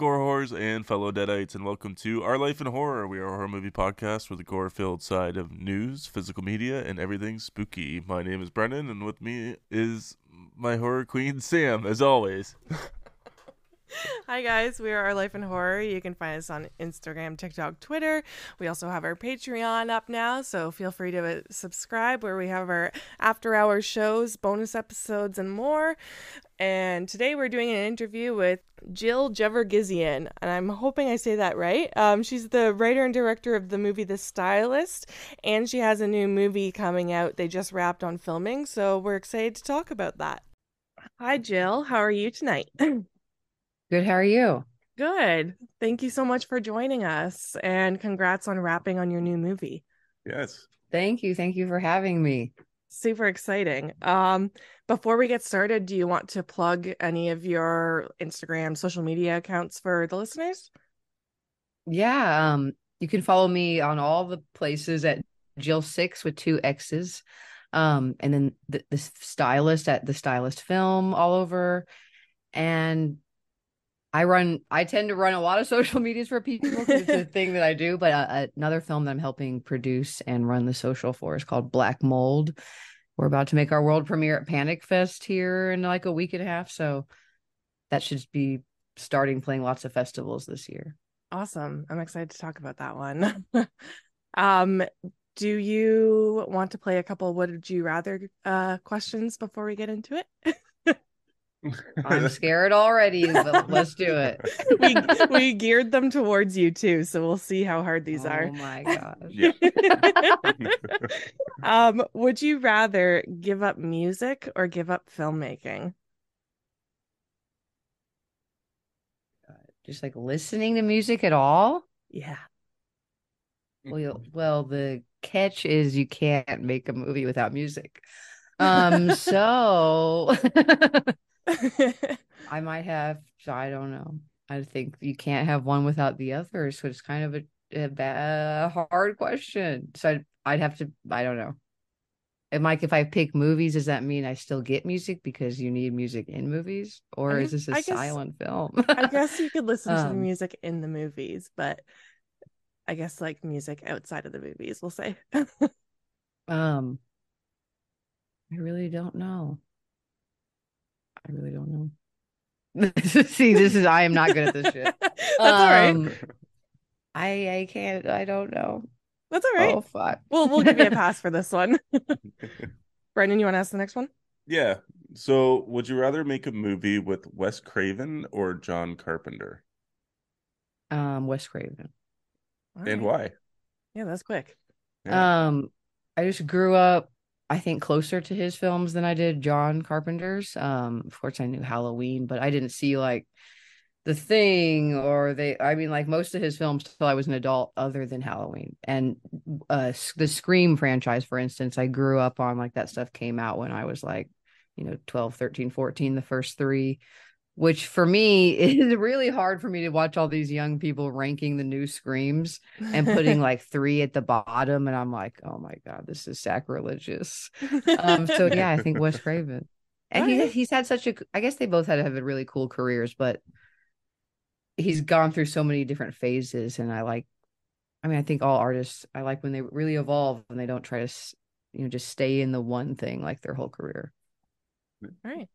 Gore horrors and fellow deadites, and welcome to Our Life in Horror. We are a horror movie podcast with a gore-filled side of news, physical media, and everything spooky. My name is Brennan, and with me is my horror queen, Sam, as always. Hi guys, we are Our Life in Horror. You can find us on Instagram, TikTok, Twitter. We also have our Patreon up now, so feel free to subscribe where we have our after hours shows, bonus episodes, and more. And today we're doing an interview with Jill Gevargizian, and I'm hoping I say that right. Um, she's the writer and director of the movie The Stylist, and she has a new movie coming out. They just wrapped on filming, so we're excited to talk about that. Hi, Jill. How are you tonight? Good. How are you? Good. Thank you so much for joining us and congrats on wrapping on your new movie. Yes. Thank you. Thank you for having me. Super exciting. Um before we get started, do you want to plug any of your Instagram social media accounts for the listeners? Yeah, um you can follow me on all the places at Jill 6 with two X's. Um and then the, the stylist at the stylist film all over and I run, I tend to run a lot of social medias for people because it's a thing that I do. But uh, another film that I'm helping produce and run the social for is called Black Mold. We're about to make our world premiere at Panic Fest here in like a week and a half. So that should be starting playing lots of festivals this year. Awesome. I'm excited to talk about that one. um, do you want to play a couple would you rather uh questions before we get into it? I'm scared already, but let's do it. we we geared them towards you too, so we'll see how hard these oh are. Oh my gosh. Yeah. um, would you rather give up music or give up filmmaking? Just like listening to music at all? Yeah. Well, well, the catch is you can't make a movie without music. Um, so I might have, I don't know. I think you can't have one without the other. So it's kind of a, a, bad, hard question. So I'd, I'd have to, I don't know. And Mike, if I pick movies, does that mean I still get music because you need music in movies? Or I is this a guess, silent film? I guess you could listen to the Um, music in the movies, but I guess like music outside of the movies, we'll say. um, I really don't know. I really don't know. See, this is I am not good at this shit. That's all right. Um, I I can't. I don't know. That's all right. Oh fuck. We'll we'll give you a pass for this one. Brendan, you want to ask the next one? yeah. So, would you rather make a movie with Wes Craven or John Carpenter? Um, Wes Craven. All And right. why? Yeah, that's quick. Yeah. Um, I just grew up. I think closer to his films than I did John Carpenter's. Um, of course, I knew Halloween, but I didn't see like the thing or they. I mean, like most of his films till I was an adult, other than Halloween and uh the Scream franchise, for instance. I grew up on like that stuff came out when I was like, you know, 12, 13, 14, the first three which for me is really hard for me to watch all these young people ranking the new screams and putting like three at the bottom and i'm like oh my god this is sacrilegious um so yeah i think wes craven and he, Alright. he's had such a i guess they both had to have really cool careers but he's gone through so many different phases and i like i mean i think all artists i like when they really evolve and they don't try to you know just stay in the one thing like their whole career All right.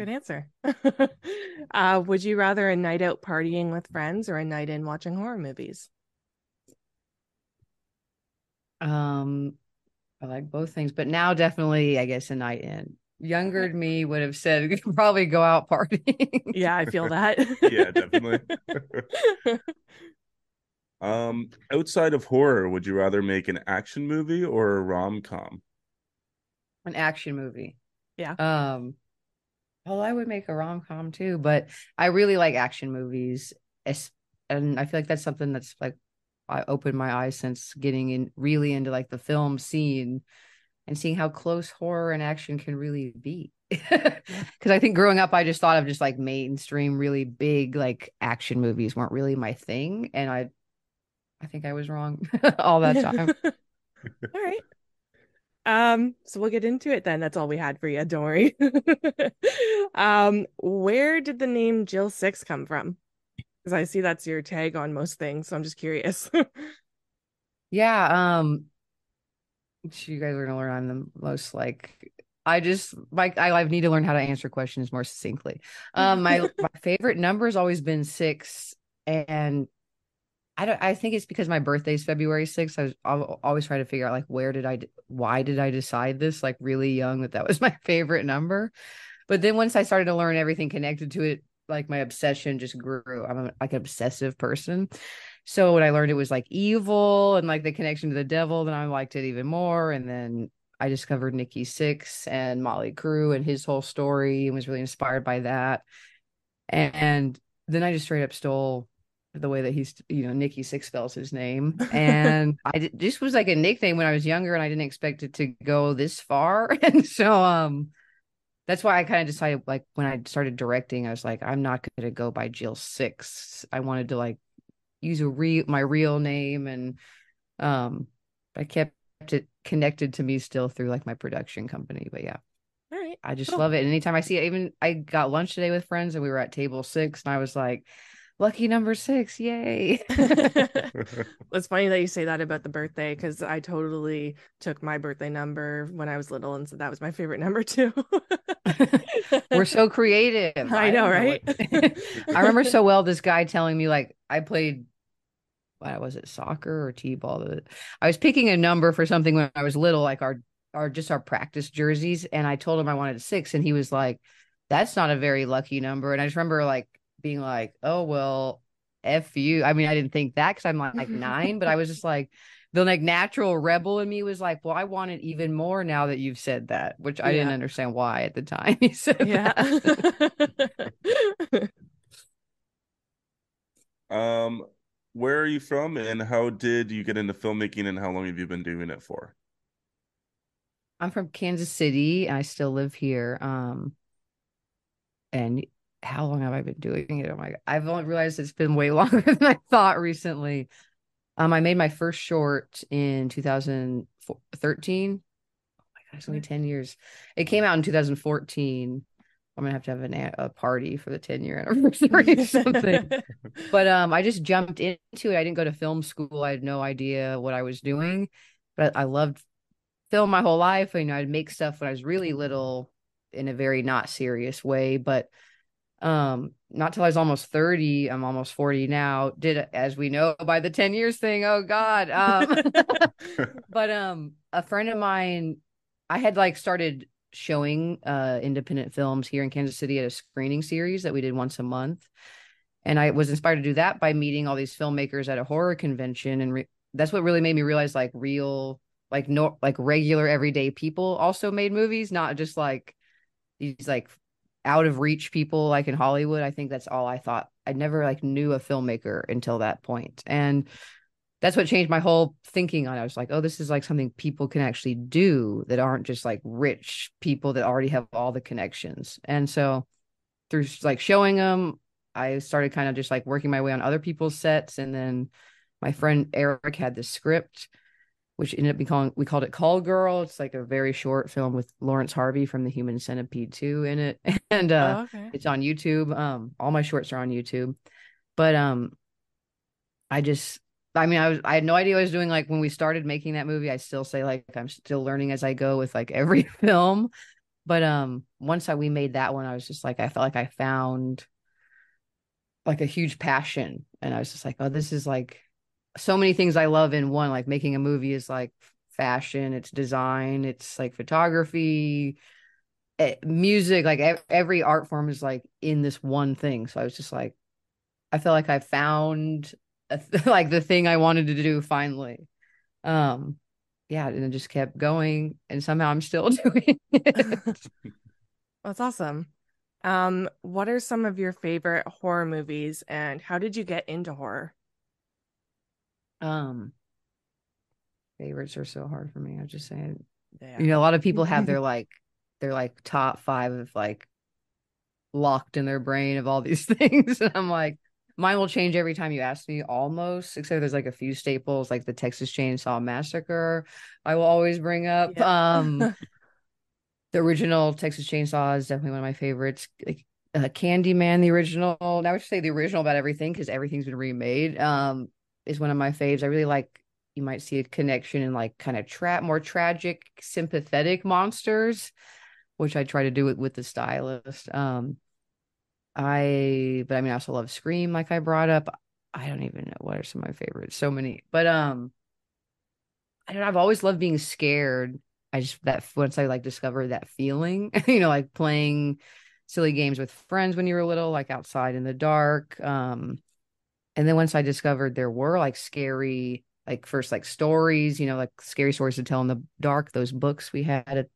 Good answer. uh, would you rather a night out partying with friends or a night in watching horror movies? Um, I like both things, but now definitely, I guess, a night in. Younger me would have said probably go out partying. Yeah, I feel that. yeah, definitely. um, outside of horror, would you rather make an action movie or a rom com? An action movie. Yeah. Um, well, I would make a rom com too, but I really like action movies, and I feel like that's something that's like I opened my eyes since getting in really into like the film scene and seeing how close horror and action can really be. Because I think growing up, I just thought of just like mainstream, really big like action movies weren't really my thing, and I, I think I was wrong all that time. all right. Um, so we'll get into it then. That's all we had for you. Don't worry. um, where did the name Jill Sixx come from? Because I see that's your tag on most things, so I'm just curious. yeah, um you guys are gonna learn I'm the most like I just like I, need to learn how to answer questions more succinctly. Um my my favorite number has always been six and I don't I think it's because my birthday is February 6th. I was I'll always trying to figure out like where did I why did I decide this like really young that that was my favorite number. But then once I started to learn everything connected to it, like my obsession just grew. I'm a, like an obsessive person. So when I learned it was like evil and like the connection to the devil, then I liked it even more. And then I discovered Nikki Sixx and Mötley Crüe and his whole story and was really inspired by that. And then I just straight up stole the way that he's, you know, Nikki Sixx spells his name. And I just was like a nickname when I was younger and I didn't expect it to go this far. And so, um, that's why I kind of decided like when I started directing, I was like, I'm not going to go by Jill Sixx. I wanted to like use a real my real name and um I kept it connected to me still through like my production company. But yeah. All right. I just cool. love it. And anytime I see it, even I got lunch today with friends and we were at table six and I was like, lucky number six yay. It's funny that you say that about the birthday because i totally took my birthday number when i was little and so that was my favorite number too. We're so creative. I, I know right know i remember so well this guy telling me like i played what was it soccer or t-ball? I was picking a number for something when i was little like our our just our practice jerseys and i told him i wanted a six and he was like that's not a very lucky number. And i just remember like being like, oh, well, F you. I mean, I didn't think that because I'm like, like nine, but I was just like, the like natural rebel in me was like, well, I want it even more now that you've said that, which I yeah. didn't understand why at the time he said yeah. um, where are you from and how did you get into filmmaking and how long have you been doing it for? I'm from Kansas City. I still live here. Um, and how long have I been doing it? Oh my god. I've only realized it's been way longer than I thought recently. Um, I made my first short in 2013. Oh my it's only 10 years. It came out in 2014. I'm gonna have to have an, a party for the 10 year anniversary or something. but um, I just jumped into it. I didn't go to film school. I had no idea what I was doing, but I loved film my whole life. You know, I'd make stuff when I was really little in a very not serious way, but um not till i was almost 30 i'm almost 40 now did as we know by the 10 years thing. Oh god um but um a friend of mine i had like started showing uh independent films here in kansas city at a screening series that we did once a month. And i was inspired to do that by meeting all these filmmakers at a horror convention and re- that's what really made me realize like real like no like regular everyday people also made movies not just like these like out of reach people like in Hollywood. I think that's all I thought. I never like knew a filmmaker until that point. And that's what changed my whole thinking on it. I was like, oh, this is like something people can actually do that aren't just like rich people that already have all the connections. And so through like showing them, I started kind of just like working my way on other people's sets. And then my friend Eric had the script which ended up being called we called it Call Girl. It's like a very short film with Laurence Harvey from the Human Centipede 2 in it. And uh oh, okay. it's on YouTube. Um all my shorts are on YouTube. But um I just I mean I was I had no idea what I was doing like when we started making that movie. I still say like I'm still learning as I go with like every film. But um once I we made that one I was just like I felt like I found like a huge passion and I was just like oh this is like so many things I love in one. Like making a movie is like fashion, it's design, it's like photography, eh, music. Like every art form is like in this one thing. So I was just like, I feel like I found th- like the thing I wanted to do finally. Um, yeah, and it just kept going, and somehow I'm still doing it. That's awesome. Um, what are some of your favorite horror movies, and how did you get into horror? Um, favorites are so hard for me. I'm just saying, yeah. you know, a lot of people have their like, their like top five of like locked in their brain of all these things. And I'm like, mine will change every time you ask me almost, except there's like a few staples like the Texas Chainsaw Massacre. I will always bring up. Yeah. um, the original Texas Chainsaw is definitely one of my favorites. Like uh, Candyman, the original. Now I should say the original about everything because everything's been remade. Um, is one of my faves. I really like. You might see a connection in like kind of trap, more tragic, sympathetic monsters, which I try to do it with the stylist. Um, I, but I mean, I also love Scream, like I brought up. I don't even know what are some of my favorites. So many, but um, I don't. know, I've always loved being scared. I just that once I like discovered that feeling, you know, like playing silly games with friends when you were little, like outside in the dark. Um, and then once I discovered there were like scary, like first like stories, you know, like scary stories to tell in the dark. Those books we had at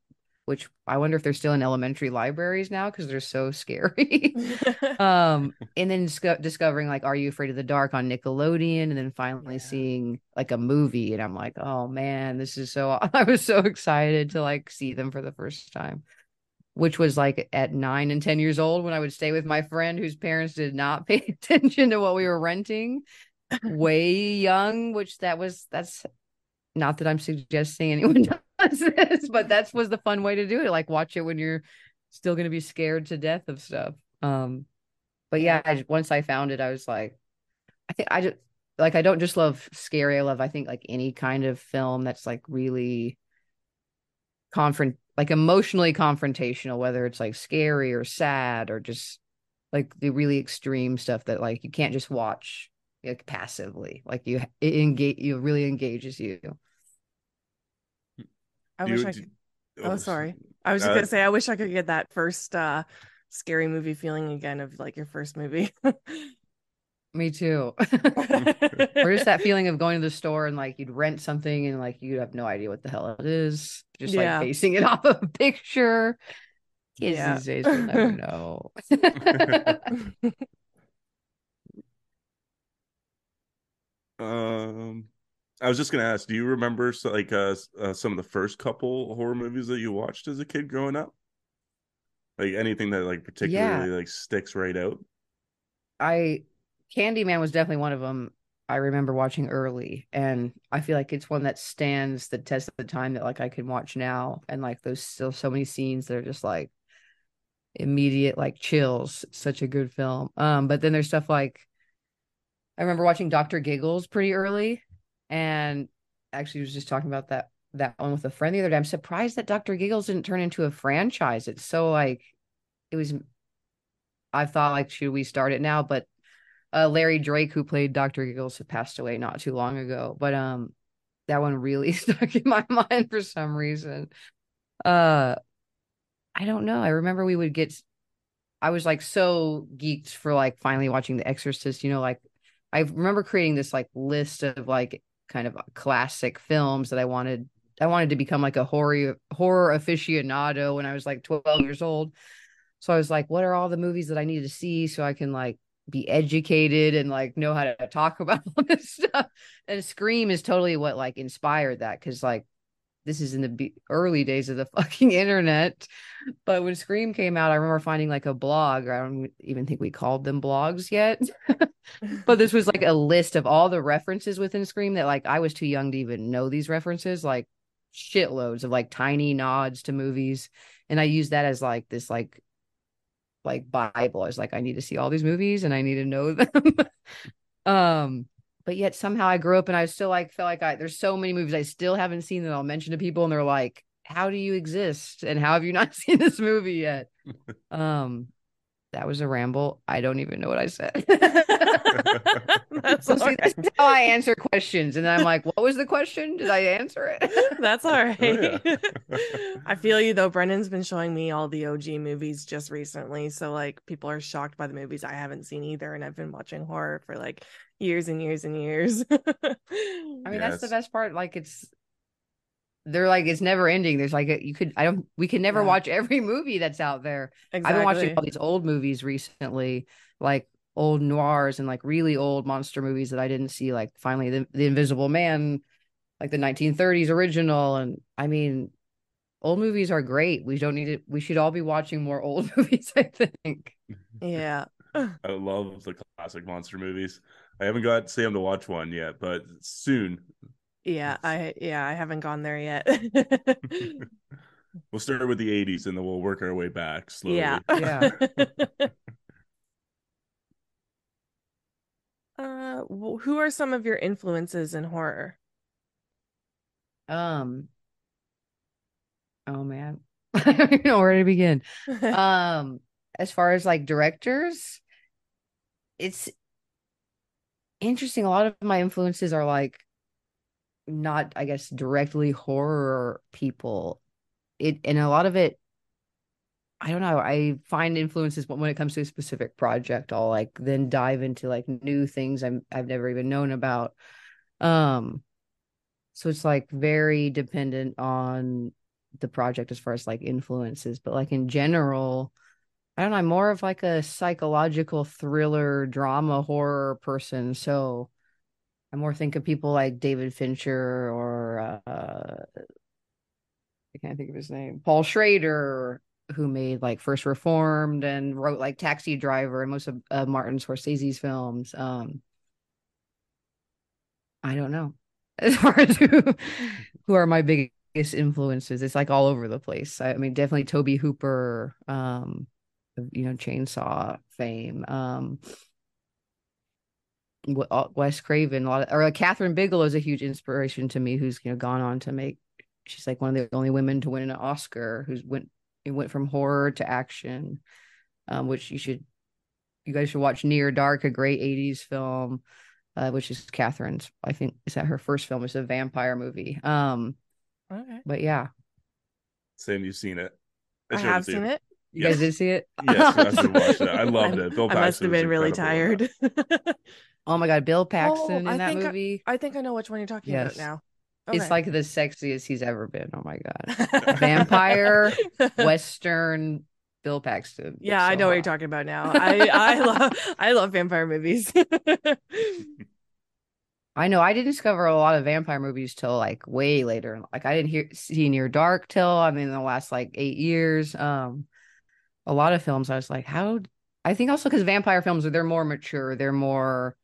which I wonder if they're still in elementary libraries now because they're so scary. um, and then disco- discovering like Are You Afraid of the Dark on Nickelodeon, and then finally yeah. seeing like a movie, and I'm like, oh man, this is so. I was so excited to like see them for the first time which was like at nine and 10 years old when I would stay with my friend whose parents did not pay attention to what we were renting. Way young, which that was, that's not that I'm suggesting anyone does this, but that's was the fun way to do it. Like watch it when you're still going to be scared to death of stuff. Um, but yeah, I, once I found it, I was like, I think I just like, I don't just love scary. I love, I think like any kind of film that's like really confront like emotionally confrontational, whether it's like scary or sad or just like the really extreme stuff that like you can't just watch like passively. Like you it engage you really engages you. I wish I could oh, oh sorry. I was just uh, gonna say I wish I could get that first uh scary movie feeling again of like your first movie. Me too. or just that feeling of going to the store and like you'd rent something and like you would have no idea what the hell it is. Just yeah. like basing it off of a picture. Kids yeah. these days will never know. um I was just gonna ask, do you remember like uh, uh, some of the first couple horror movies that you watched as a kid growing up? Like anything that like particularly yeah. like sticks right out? I Candyman was definitely one of them I remember watching early. And I feel like it's one that stands the test of the time that like I can watch now. And like there's still so many scenes that are just like immediate like chills. such a good film. Um, but then there's stuff like I remember watching Dr. Giggles pretty early and actually was just talking about that that one with a friend the other day. I'm surprised that Dr. Giggles didn't turn into a franchise. It's so like it was I thought like should we start it now? But uh, Larry Drake, who played Dr. Giggles, had passed away not too long ago. But um, that one really stuck in my mind for some reason. Uh, I don't know. I remember we would get. I was like so geeked for like finally watching The Exorcist. You know, like I remember creating this like list of like kind of classic films that I wanted. I wanted to become like a horror horror aficionado when I was like 12 years old. So I was like, what are all the movies that I need to see so I can like be educated and like know how to talk about all this stuff. And Scream is totally what like inspired that because like this is in the early days of the fucking internet. But when Scream came out, I remember finding like a blog. I don't even think we called them blogs yet. but this was like a list of all the references within Scream that like I was too young to even know these references, like shitloads of like tiny nods to movies. And I used that as like this like like Bible. I was like, I need to see all these movies and I need to know them. um, but yet somehow I grew up and I still like feel like I there's so many movies I still haven't seen that I'll mention to people and they're like, How do you exist? And how have you not seen this movie yet? um, that was a ramble. I don't even know what I said. that's, so see, that's how I answer questions. And then I'm like, what was the question? Did I answer it? that's all right. Oh, yeah. I feel you though. Brendan's been showing me all the OG movies just recently. So like people are shocked by the movies I haven't seen either. And I've been watching horror for like years and years and years. I mean, yes. that's the best part. Like it's they're like it's never ending. There's like a, you could I don't we can never yeah. watch every movie that's out there. Exactly. I've been watching all these old movies recently, like old noirs and like really old monster movies that I didn't see. Like finally, the, the Invisible Man, like the 1930s original, and I mean, old movies are great. We don't need it. We should all be watching more old movies. I think. Yeah. I love the classic monster movies. I haven't got Sam to watch one yet, but soon yeah, I yeah, I haven't gone there yet. We'll start with the 80s and then we'll work our way back slowly. Yeah. Yeah. uh, who are some of your influences in horror? Um. Oh man, I don't even know where to begin. Um, as far as like directors, it's interesting. A lot of my influences are like not, I guess, directly horror people. It and a lot of it, I don't know. I find influences when it comes to a specific project. I'll like then dive into like new things I'm I've never even known about. Um, so it's like very dependent on the project as far as like influences, but like in general, I don't know, I'm more of like a psychological thriller, drama, horror person. So I more think of people like David Fincher or uh I can't think of his name, Paul Schrader, who made like First Reformed and wrote like Taxi Driver and most of uh, Martin Scorsese's films. Um I don't know. As far as who, who are my biggest influences, it's like all over the place. I, I mean, definitely Tobe Hooper, um, you know, Chainsaw fame, um, Wes Craven, a lot of, or like Kathryn Bigelow is a huge inspiration to me. Who's you know gone on to make, she's like one of the only women to win an Oscar. Who's went it went from horror to action, um, which you should, you guys should watch Near Dark, a great '80s film uh, which is Kathryn's. I think is that her first film. It's a vampire movie. Um, okay. but yeah, Sam, you've seen it. I showed have seen you. it. You Yes. guys did see it. Yes, we actually watched it. I loved it. Bill I must have been really incredible in it. tired. oh my god, Bill Paxton I in that think I- movie. I think I know which one you're talking Yes. about now. It's like the sexiest he's ever been. Oh my god, vampire Western Bill Paxton. Yeah, So I know what you're talking about now. I I love I love vampire movies. I know. I didn't discover a lot of vampire movies till like way later. Like I didn't hear see Near Dark till I mean the last like eight years. Um, a lot of films I was like, how? I think also because vampire films are they're more mature. They're more,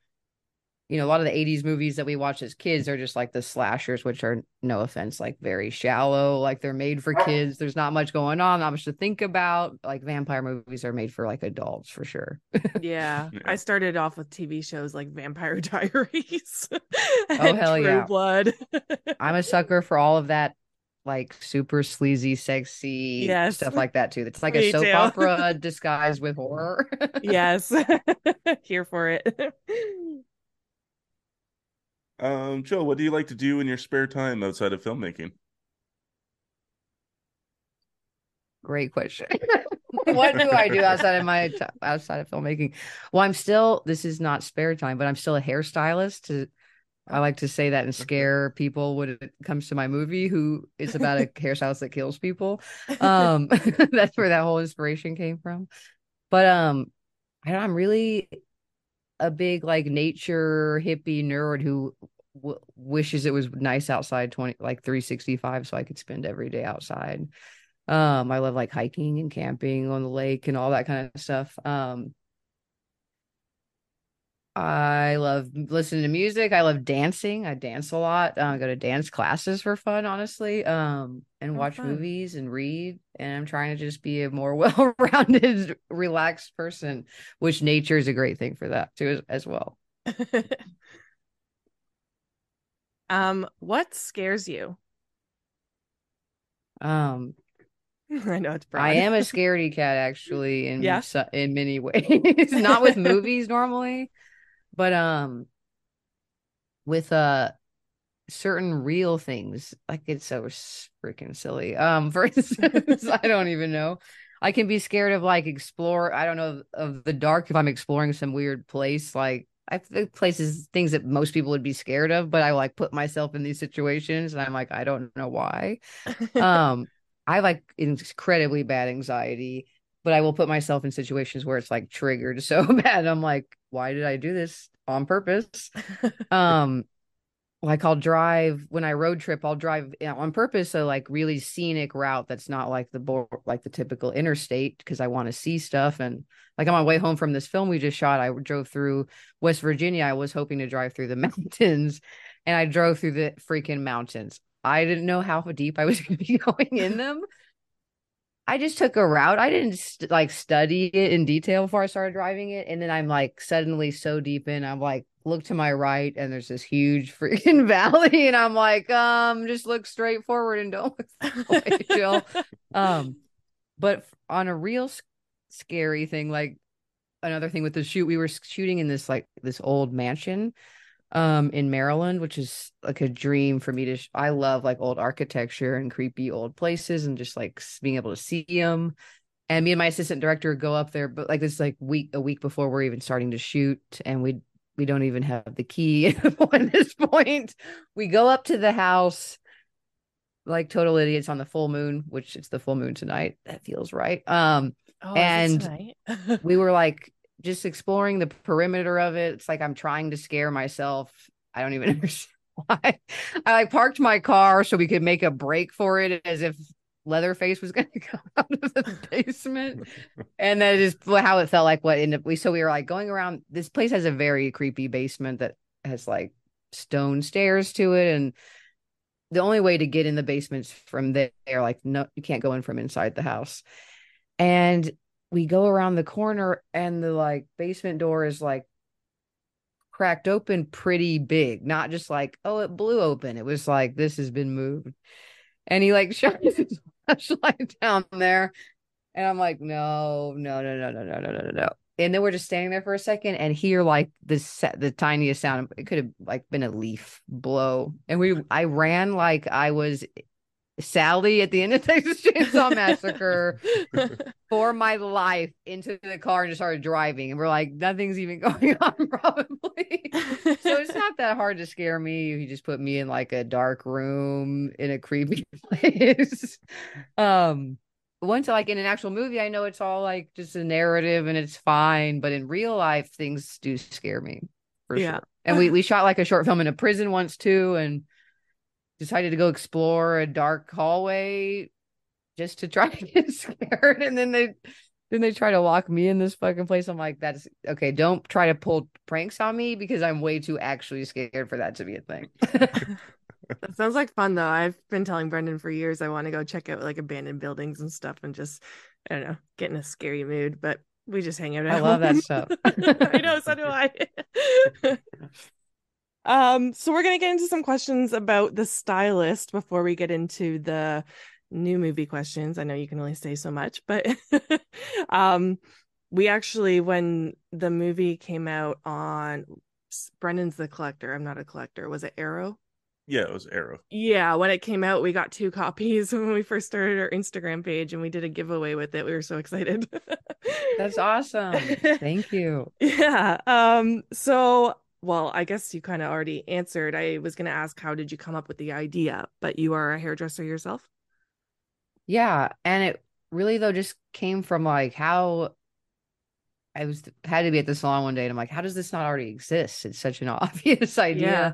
you know, a lot of the '80s movies that we watched as kids are just like the slashers, which are no offense, like very shallow. Like they're made for kids. There's not much going on, not much to think about. Like vampire movies are made for like adults for sure. yeah. Yeah. I started off with TV shows like Vampire Diaries. Oh, hell True yeah. Blood. I'm a sucker for all of that, like super sleazy, sexy Yes. stuff like that too. It's like Me a soap too. opera disguised with horror. yes. Here for it. Um, Joe, what do you like to do in your spare time outside of filmmaking? Great question. what do I do outside of my outside of filmmaking? Well, I'm still. This is not spare time, but I'm still a hairstylist. To I like to say that and scare people when it comes to my movie, who is about a hairstylist that kills people. Um, that's where that whole inspiration came from. But um, I don't, I'm really a big like nature hippie nerd who w- wishes it was nice outside 20 like 365 so I could spend every day outside. Um, I love like hiking and camping on the lake and all that kind of stuff. Um, I love listening to music. I love dancing. I dance a lot. Uh, I go to dance classes for fun, honestly. Um, and Oh, watch fun. movies and read. And I'm trying to just be a more well-rounded, relaxed person, which nature is a great thing for that too, as, as well. um, what scares you? Um, I know it's broad. I am a scaredy cat actually in Yeah? in many ways. Not with movies normally, but um with uh certain real things. Like it's so freaking silly. Um for instance, I don't even know. I can be scared of like explore, I don't know, of the dark if I'm exploring some weird place like I think places things that most people would be scared of, but I like put myself in these situations and I'm like I don't know why um i like incredibly bad anxiety but i will put myself in situations where it's like triggered so bad i'm like why did i do this on purpose? Um like i'll drive when i road trip i'll drive you know, on purpose a like really scenic route that's not like the like the typical interstate because i want to see stuff. And like on my way home from this film we just shot i drove through west virginia. I was hoping to drive through the mountains and i drove through the freaking mountains. I didn't know how deep I was going to be going in them. I just took a route. I didn't st- like study it in detail before I started driving it. And then I'm like suddenly so deep in, I'm like, look to my right and there's this huge freaking valley. And I'm like, um, just look straight forward and don't look chill. Um, but on a real scary thing, like another thing with the shoot, we were shooting in this like this old mansion um in Maryland, which is like a dream for me to sh- I love like old architecture and creepy old places and just like being able to see them. And me and my assistant director go up there, but like this like week a week before we're even starting to shoot, and we we don't even have the key at this point. We go up to the house like total idiots on the full moon, which it's the full moon tonight. That feels right. Um, oh, and we were like just exploring the perimeter of it. It's like I'm trying to scare myself. I don't even mm. understand why. I like parked my car so we could make a break for it as if Leatherface was going to come out of the basement. and that is how it felt like what ended up we so we were like going around this place has a very creepy basement that has like stone stairs to it and the only way to get in the basements from there like no you can't go in from inside the house and we go around the corner and the like basement door is like cracked open pretty big, not just like, oh, it blew open. It was like, this has been moved. And he like shines his flashlight down there. And I'm like, no, no, no, no, no, no, no, no, no. And then we're just standing there for a second and hear like this the tiniest sound. It could have like been a leaf blow. And we I ran like I was Sally at the end of Texas Chainsaw Massacre for my life into the car and just started driving. And we're like, nothing's even going on, probably. so it's not that hard to scare me. You just put me in like a dark room in a creepy place. um, once like in an actual movie, I know it's all like just a narrative and it's fine. But in real life, things do scare me for yeah. sure. And we we shot like a short film in a prison once too, and decided to go explore a dark hallway just to try to get scared. And then they then they try to lock me in this fucking place. I'm like that's okay don't try to pull pranks on me because i'm way too actually scared for that to be a thing. That sounds like fun though. I've been telling brendan for years i want to go check out like abandoned buildings and stuff and just i don't know get in a scary mood but we just hang out i love that stuff. I know so do i um, so we're gonna get into some questions about the stylist before we get into the new movie questions. I know you can only say so much, but um, we actually when the movie came out on Brendan's the collector. I'm not a collector. Was it Arrow? Yeah, it was Arrow. Yeah, when it came out, we got two copies when we first started our Instagram page and we did a giveaway with it. We were so excited. That's awesome. Thank you. Yeah. Um so well, I guess you kind of already answered. I was going to ask, how did you come up with the idea? But you are a hairdresser yourself? Yeah. And it really, though, just came from like how I was had to be at the salon one day and I'm like, how does this not already exist? It's such an obvious idea. Yeah.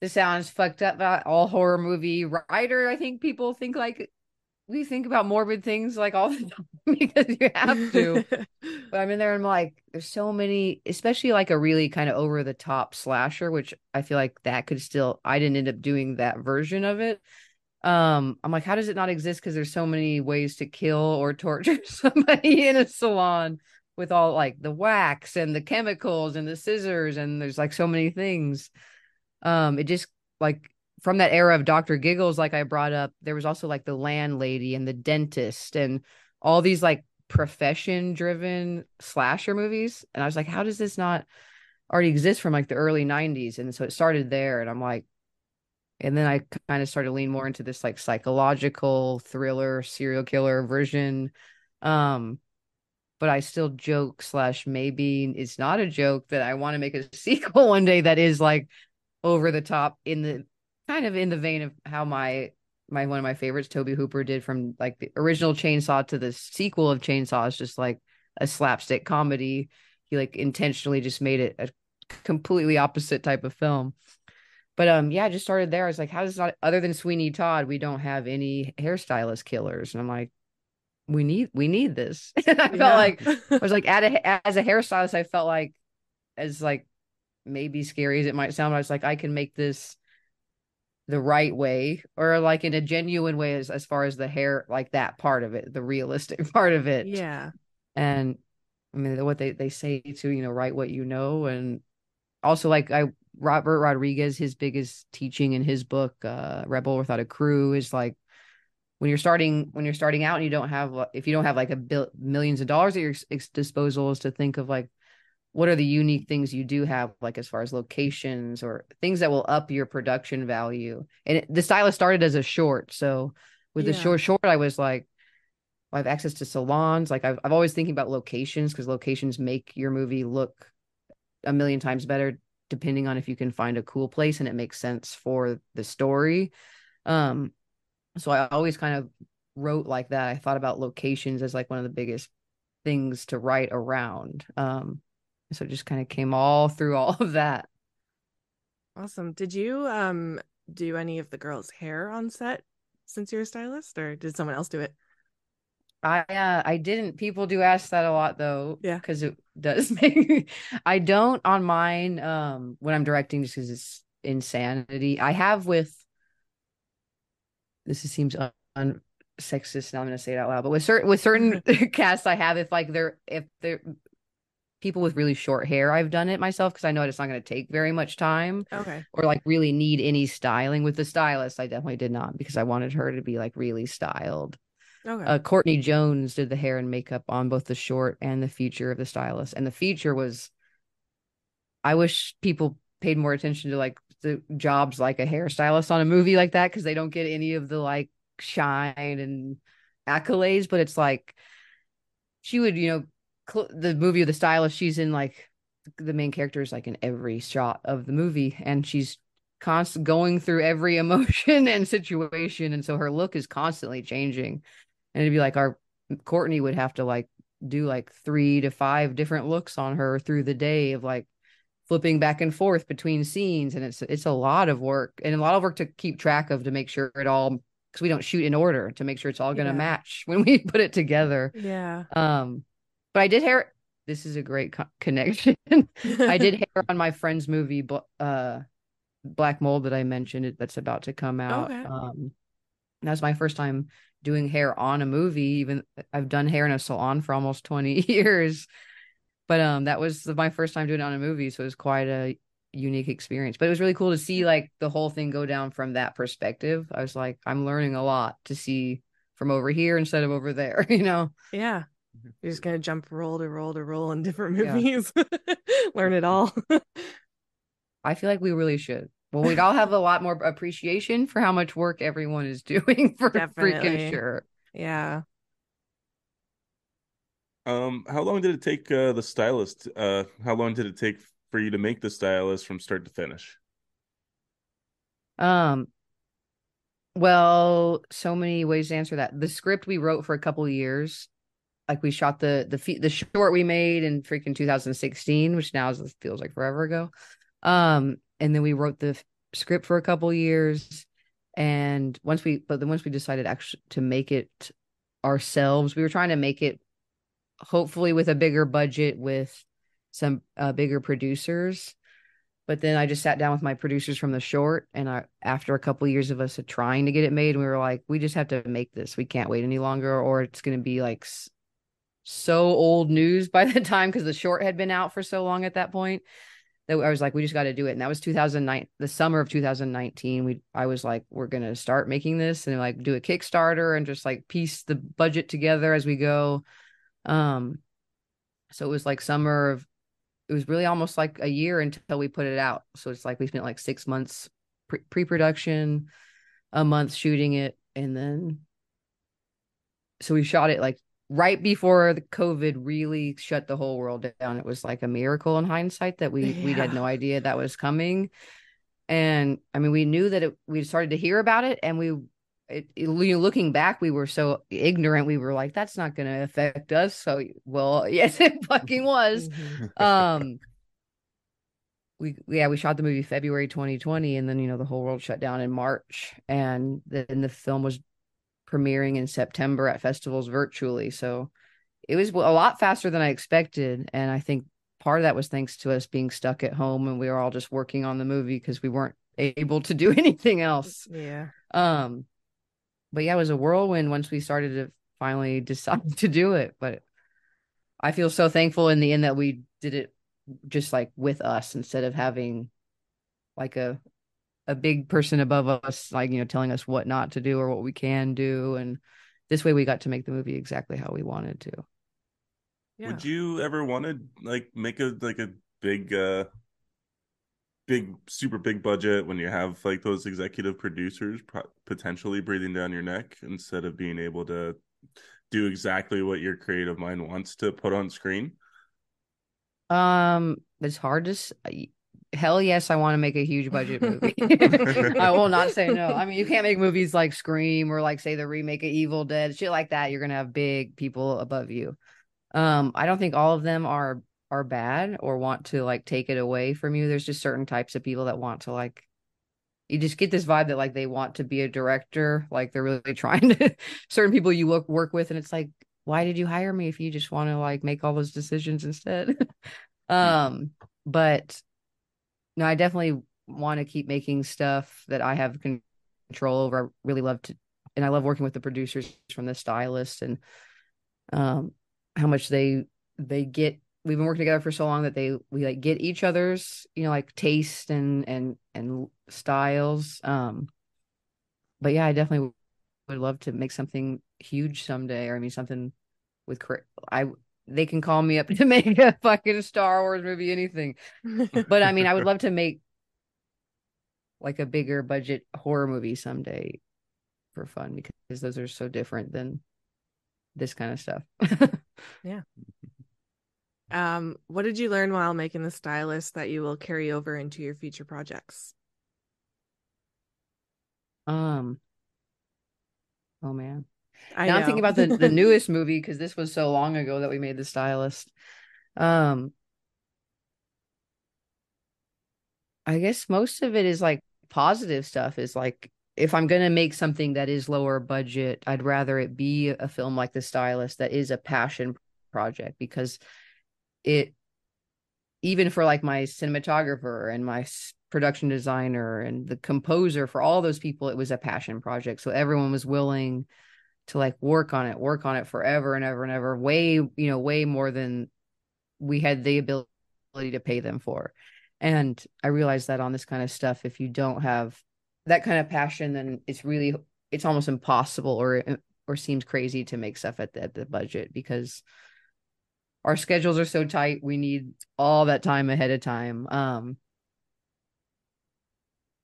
This sounds fucked up. About all horror movie writer, I think people think like we think about morbid things like all the time because you have to. but I'm in there and I'm like, there's so many, especially like a really kind of over the top slasher, which I feel like that could still, I didn't end up doing that version of it. Um, I'm like, how does it not exist? Because there's so many ways to kill or torture somebody in a salon with all like the wax and the chemicals and the scissors, and there's like so many things. Um, it just like from that era of Dr. Giggles, like I brought up, there was also like the landlady and the dentist and all these like profession driven slasher movies. And I was like, how does this not already exist from like the early 90s? And so it started there. And I'm like, and then I kind of started to lean more into this like psychological thriller, serial killer version. Um, but I still joke slash maybe it's not a joke that I want to make a sequel one day that is like over the top in the kind of in the vein of how my my one of my favorites Tobe Hooper did from like the original Chainsaw to the sequel of Chainsaw is just like a slapstick comedy. He like intentionally just made it a completely opposite type of film. But um yeah, I just started there. I was like, how does not other than Sweeney Todd, we don't have any hairstylist killers. And I'm like, we need we need this. I felt like I was like at a, as a hairstylist, I felt like as like maybe scary as it might sound, I was like, I can make this the right way or like in a genuine way as as far as the hair like that part of it the realistic part of it Yeah. and i mean what they they say to you know write what you know and also like i robert rodriguez his biggest teaching in his book uh rebel without a crew is like when you're starting when you're starting out and you don't have if you don't have like a bill, millions of dollars at your disposal is to think of like what are the unique things you do have like as far as locations or things that will up your production value? And it, the stylist started as a short so with the short short i was like I have access to salons like i've, I've always thinking about locations because locations make your movie look a million times better depending on if you can find a cool place and it makes sense for the story. Um so i always kind of wrote like that. I thought about locations as like one of the biggest things to write around. Um so it just kind of came all through all of that Awesome. Did you um do any of the girls' hair on set since you're a stylist, or did someone else do it? I uh, I didn't. People do ask that a lot though. Yeah. because it does make. I don't on mine. Um, when I'm directing, just because it's insanity. I have with. This seems un, un sexist. Now I'm going to say it out loud, but with certain with certain casts, I have if like they're if they're people with really short hair, I've done it myself because I know it's not going to take very much time Okay. or like really need any styling with the stylist. I definitely did not because I wanted her to be like really styled Okay. uh, Courtney Jones did the hair and makeup on both the short and the feature of the stylist. And the feature was, I wish people paid more attention to like the jobs like a hairstylist on a movie like that because they don't get any of the like shine and accolades. But it's like she would, you know, the movie of the stylist. She's in like the main character is like in every shot of the movie, and she's constant going through every emotion and situation, and so her look is constantly changing and it'd be like our Courtney would have to like do like three to five different looks on her through the day of like flipping back and forth between scenes and it's it's a lot of work and a lot of work to keep track of to make sure it all because we don't shoot in order to make sure it's all going to Yeah. match when we put it together yeah. um but I did hair this is a great co- connection. I did hair on my friend's movie uh Black Mold that I mentioned it that's about to come out. Okay. um that was my first time doing hair on a movie even I've done hair in a salon for almost 20 years. But um that was my first time doing it on a movie so it was quite a unique experience. But it was really cool to see like the whole thing go down from that perspective. I was like I'm learning a lot to see from over here instead of over there you know? Yeah. Mhm. You're just gonna jump roll to roll to roll in different Yeah. movies. Learn it all. I feel like we really should. Well, we'd all have a lot more appreciation for how much work everyone is doing for Definitely. freaking sure. yeah. Um, how long did it take uh, the stylist? Uh, how long did it take for you to make the stylist from start to finish? Um, well, so many ways to answer that. The script we wrote for a couple of years, like we shot the the the short we made in freaking 2016, which now is, feels like forever ago. Um, and then we wrote the script for a couple years, and once we, but then once we decided actually to make it ourselves, we were trying to make it hopefully with a bigger budget with some uh, bigger producers but then I just sat down with my producers from the short, and I, after a couple years of us trying to get it made, we were like, we just have to make this. We can't wait any longer, or it's going to be like so old news by the time because the short had been out for so long at that point that I was like, we just got to do it. And that was 2009, the summer of 2019. We, I was like, we're going to start making this and like do a Kickstarter and just like piece the budget together as we go. Um, so it was like summer of it was really almost like a year until we put it out. So it's like we spent like six months pre production, a month shooting it, and then so we shot it like right before the COVID really shut the whole world down. It was like a miracle in hindsight that we we had no idea that was coming. And I mean, we knew that it, we started to hear about it, and we, it, it- you know, looking back, we were so ignorant. We were like, "That's not going to affect us." So, well, yes, it fucking was Mhm. um we yeah we shot the movie february 2020 and then you know the whole world shut down in march and then the film was premiering in september at festivals virtually so it was a lot faster than i expected and i think part of that was thanks to us being stuck at home and we were all just working on the movie because we weren't able to do anything else. Yeah. Um, but yeah, it was a whirlwind once we started to finally decide to do it. But I feel so thankful in the end that we did it just like with us instead of having like a a big person above us, like you know, telling us what not to do or what we can do, and this way we got to make the movie exactly how we wanted to. Yeah. Would you ever want to like make a like a big uh big super big budget when you have like those executive producers potentially breathing down your neck instead of being able to do exactly what your creative mind wants to put on screen um it's hard to hell yes i want to make a huge budget movie. I will not say no. I mean you can't make movies like scream or like say the remake of evil dead shit like that you're gonna have big people above you. Um i don't think all of them are are bad or want to like take it away from you. There's just certain types of people that want to like you just get this vibe that like they want to be a director like they're really trying to certain people you work work with and it's like why did you hire me if you just want to like make all those decisions instead? Um but no, I definitely want to keep making stuff that I have control over. I really love to, and I love working with the producers from the stylist and um how much they they get. We've been working together for so long that they we like get each other's you know like taste and and and styles. Um, but yeah, I definitely would love to make something huge someday, or I mean something with I they can call me up to make a fucking Star Wars movie, anything. but I mean, I would love to make like a bigger budget horror movie someday for fun because those are so different than this kind of stuff. yeah. Um, what did you learn while making the stylist that you will carry over into your future projects? Um, oh man, I now know. I'm thinking about the the newest movie because this was so long ago that we made the stylist. Um, I guess most of it is like positive stuff. Is like if I'm gonna make something that is lower budget, I'd rather it be a film like The Stylist that is a passion project because it even for like my cinematographer and my production designer and the composer for all those people it was a passion project so everyone was willing to like work on it, work on it forever and ever and ever, way, you know, way more than we had the ability to pay them for. And I realized that on this kind of stuff, if you don't have that kind of passion, then it's really, it's almost impossible or, or seems crazy to make stuff at the, at the budget because our schedules are so tight. We need all that time ahead of time. Um,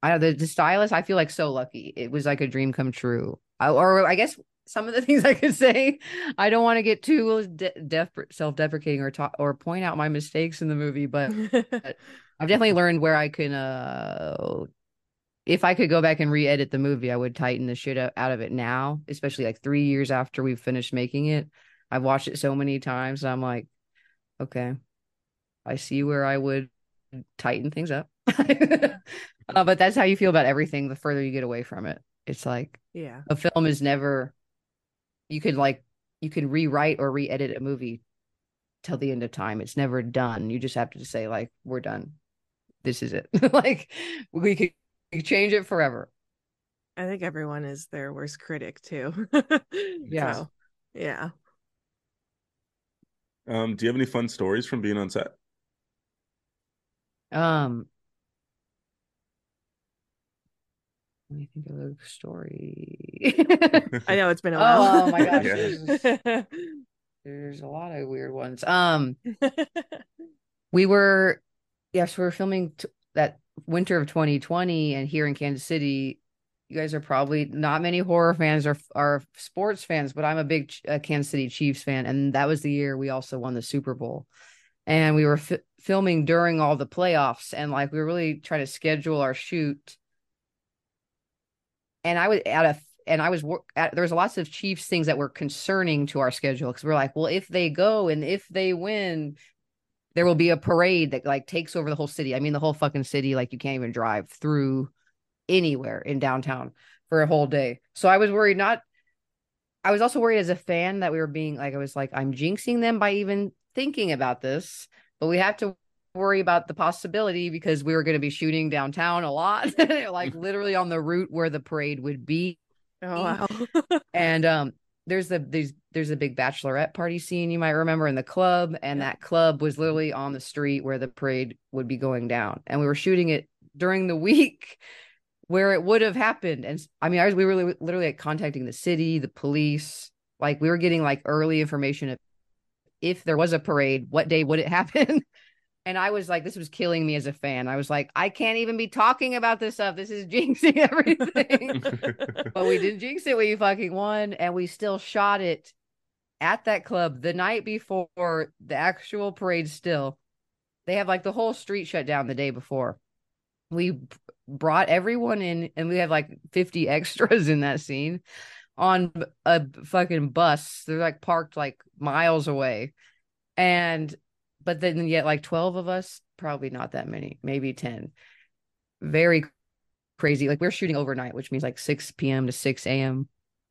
I know the, the stylist, I feel like so lucky. It was like a dream come true. I, or I guess some of the things I could say. I don't want to get too de- self-deprecating or talk or point out my mistakes in the movie, but I've definitely learned where I can. Uh, if I could go back and re-edit the movie, I would tighten the shit out of it now, especially like three years after we've finished making it. I've watched it so many times. I'm like, okay, I see where I would tighten things up. uh, but that's how you feel about everything. The further you get away from it, it's like, yeah, a film is never you could like you can rewrite or re-edit a movie till the end of time. It's never done. You just have to say like we're done. This is it. like we could change it forever. I think everyone is their worst critic too. yeah. So, yeah. Um, do you have any fun stories from being on set? Um, Let me think of a story. I know it's been a while. Oh, oh my gosh. There's, there's, a lot of weird ones. Um we were yes, we were filming t- that winter of 2020 and here in Kansas City you guys are probably not many horror fans or are sports fans, but I'm a big uh, Kansas City Chiefs fan and that was the year we also won the Super Bowl. And we were f- filming during all the playoffs and like we were really trying to schedule our shoot and I was at a and I was at, there was lots of Chiefs things that were concerning to our schedule because we're like, well, if they go and if they win, there will be a parade that like takes over the whole city. I mean, the whole fucking city, like you can't even drive through anywhere in downtown for a whole day. So I was worried. Not, I was also worried as a fan that we were being like, I was like, I'm jinxing them by even thinking about this, but we have to worry about the possibility because we were going to be shooting downtown a lot, like literally on the route where the parade would be. Oh wow. And um, there's the there's there's a big bachelorette party scene you might remember in the club, and Yeah. that club was literally on the street where the parade would be going down, and we were shooting it during the week where it would have happened. And I mean, I was we were li- literally like, contacting the city, the police, like we were getting like early information of if there was a parade, what day would it happen? And I was like, this was killing me as a fan. I was like, I can't even be talking about this stuff. This is jinxing everything. but we didn't jinx it. We fucking won, and we still shot it at that club the night before the actual parade. Still, they have like the whole street shut down the day before. We brought everyone in, and we have like fifty extras in that scene on a fucking bus. They're like parked like miles away, and but then yet like twelve of us, probably not that many, maybe ten. Very crazy. Like we're shooting overnight, which means like 6 p.m. to 6 a.m.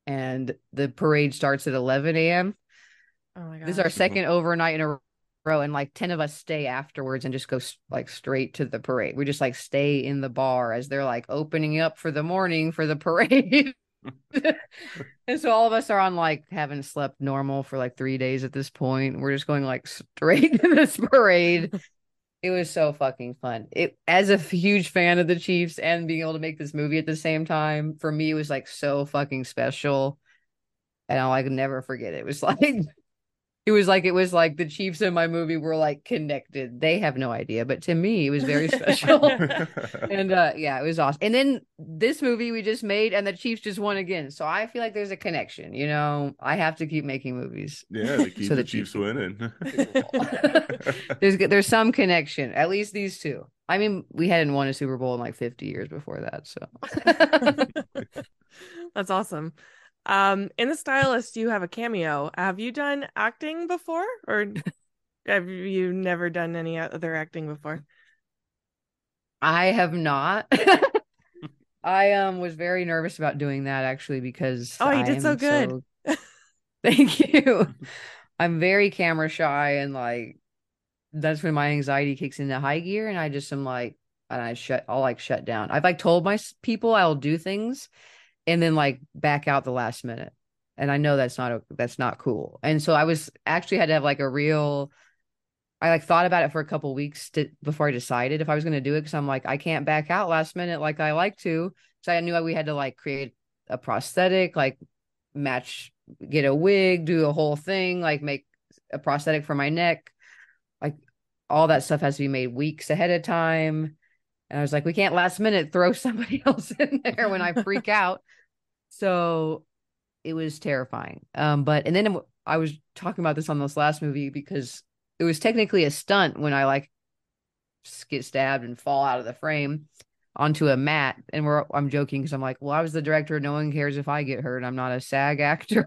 And the parade starts at 11 a.m. Oh my god. This is our second overnight in a row. And like 10 of us stay afterwards and just go like straight to the parade. We just like stay in the bar as they're like opening up for the morning for the parade. and so all of us are on like haven't slept normal for like three days at this point. We're just going like straight to this parade. It was so fucking fun. It as a huge fan of the Chiefs and being able to make this movie at the same time, for me was like so fucking special. And I'll like never forget it. It was like it was like it was like the Chiefs in my movie were like connected. They have no idea, but to me it was very special. and uh yeah, it was awesome. And then this movie we just made and the Chiefs just won again. So I feel like there's a connection, you know. I have to keep making movies. yeah, to keep So the, the Chiefs Chiefs- winning. There's there's some connection. At least these two. I mean, we hadn't won a Super Bowl in like 50 years before that, so That's awesome. Um, in the stylist, you have a cameo. Have you done acting before, or have you never done any other acting before? I have not. I um was very nervous about doing that actually because Oh, you did so good. Thank you. I'm very camera shy and like that's when my anxiety kicks into high gear and I just am like and I shut I'll like shut down. I've like told my people I'll do things and then like back out the last minute. And I know that's not a, that's not cool. And so I was actually had to have like a real I like thought about it for a couple weeks to, before I decided if I was going to do it because I'm like I can't back out last minute like I like to. So I knew we had to like create a prosthetic, like match, get a wig, do a whole thing, like make a prosthetic for my neck. Like all that stuff has to be made weeks ahead of time. And I was like, we can't last minute throw somebody else in there when I freak out. So it was terrifying. Um, but and then I was talking about this on this last movie because it was technically a stunt when I like get stabbed and fall out of the frame onto a mat. And we're I'm joking because I'm like, well, I was the director. No one cares if I get hurt. I'm not a SAG actor.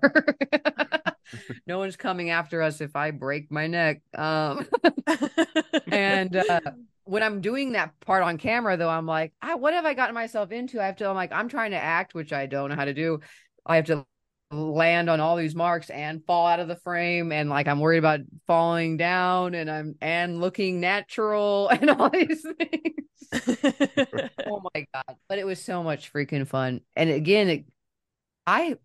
no one's coming after us if I break my neck. Um, and uh, when I'm doing that part on camera, though, I'm like, ah, what have I gotten myself into? I have to, I'm like, I'm trying to act, which I don't know how to do. I have to land on all these marks and fall out of the frame. And like, I'm worried about falling down and I'm, and looking natural and all these things. oh my God. But it was so much freaking fun. And again, it, I,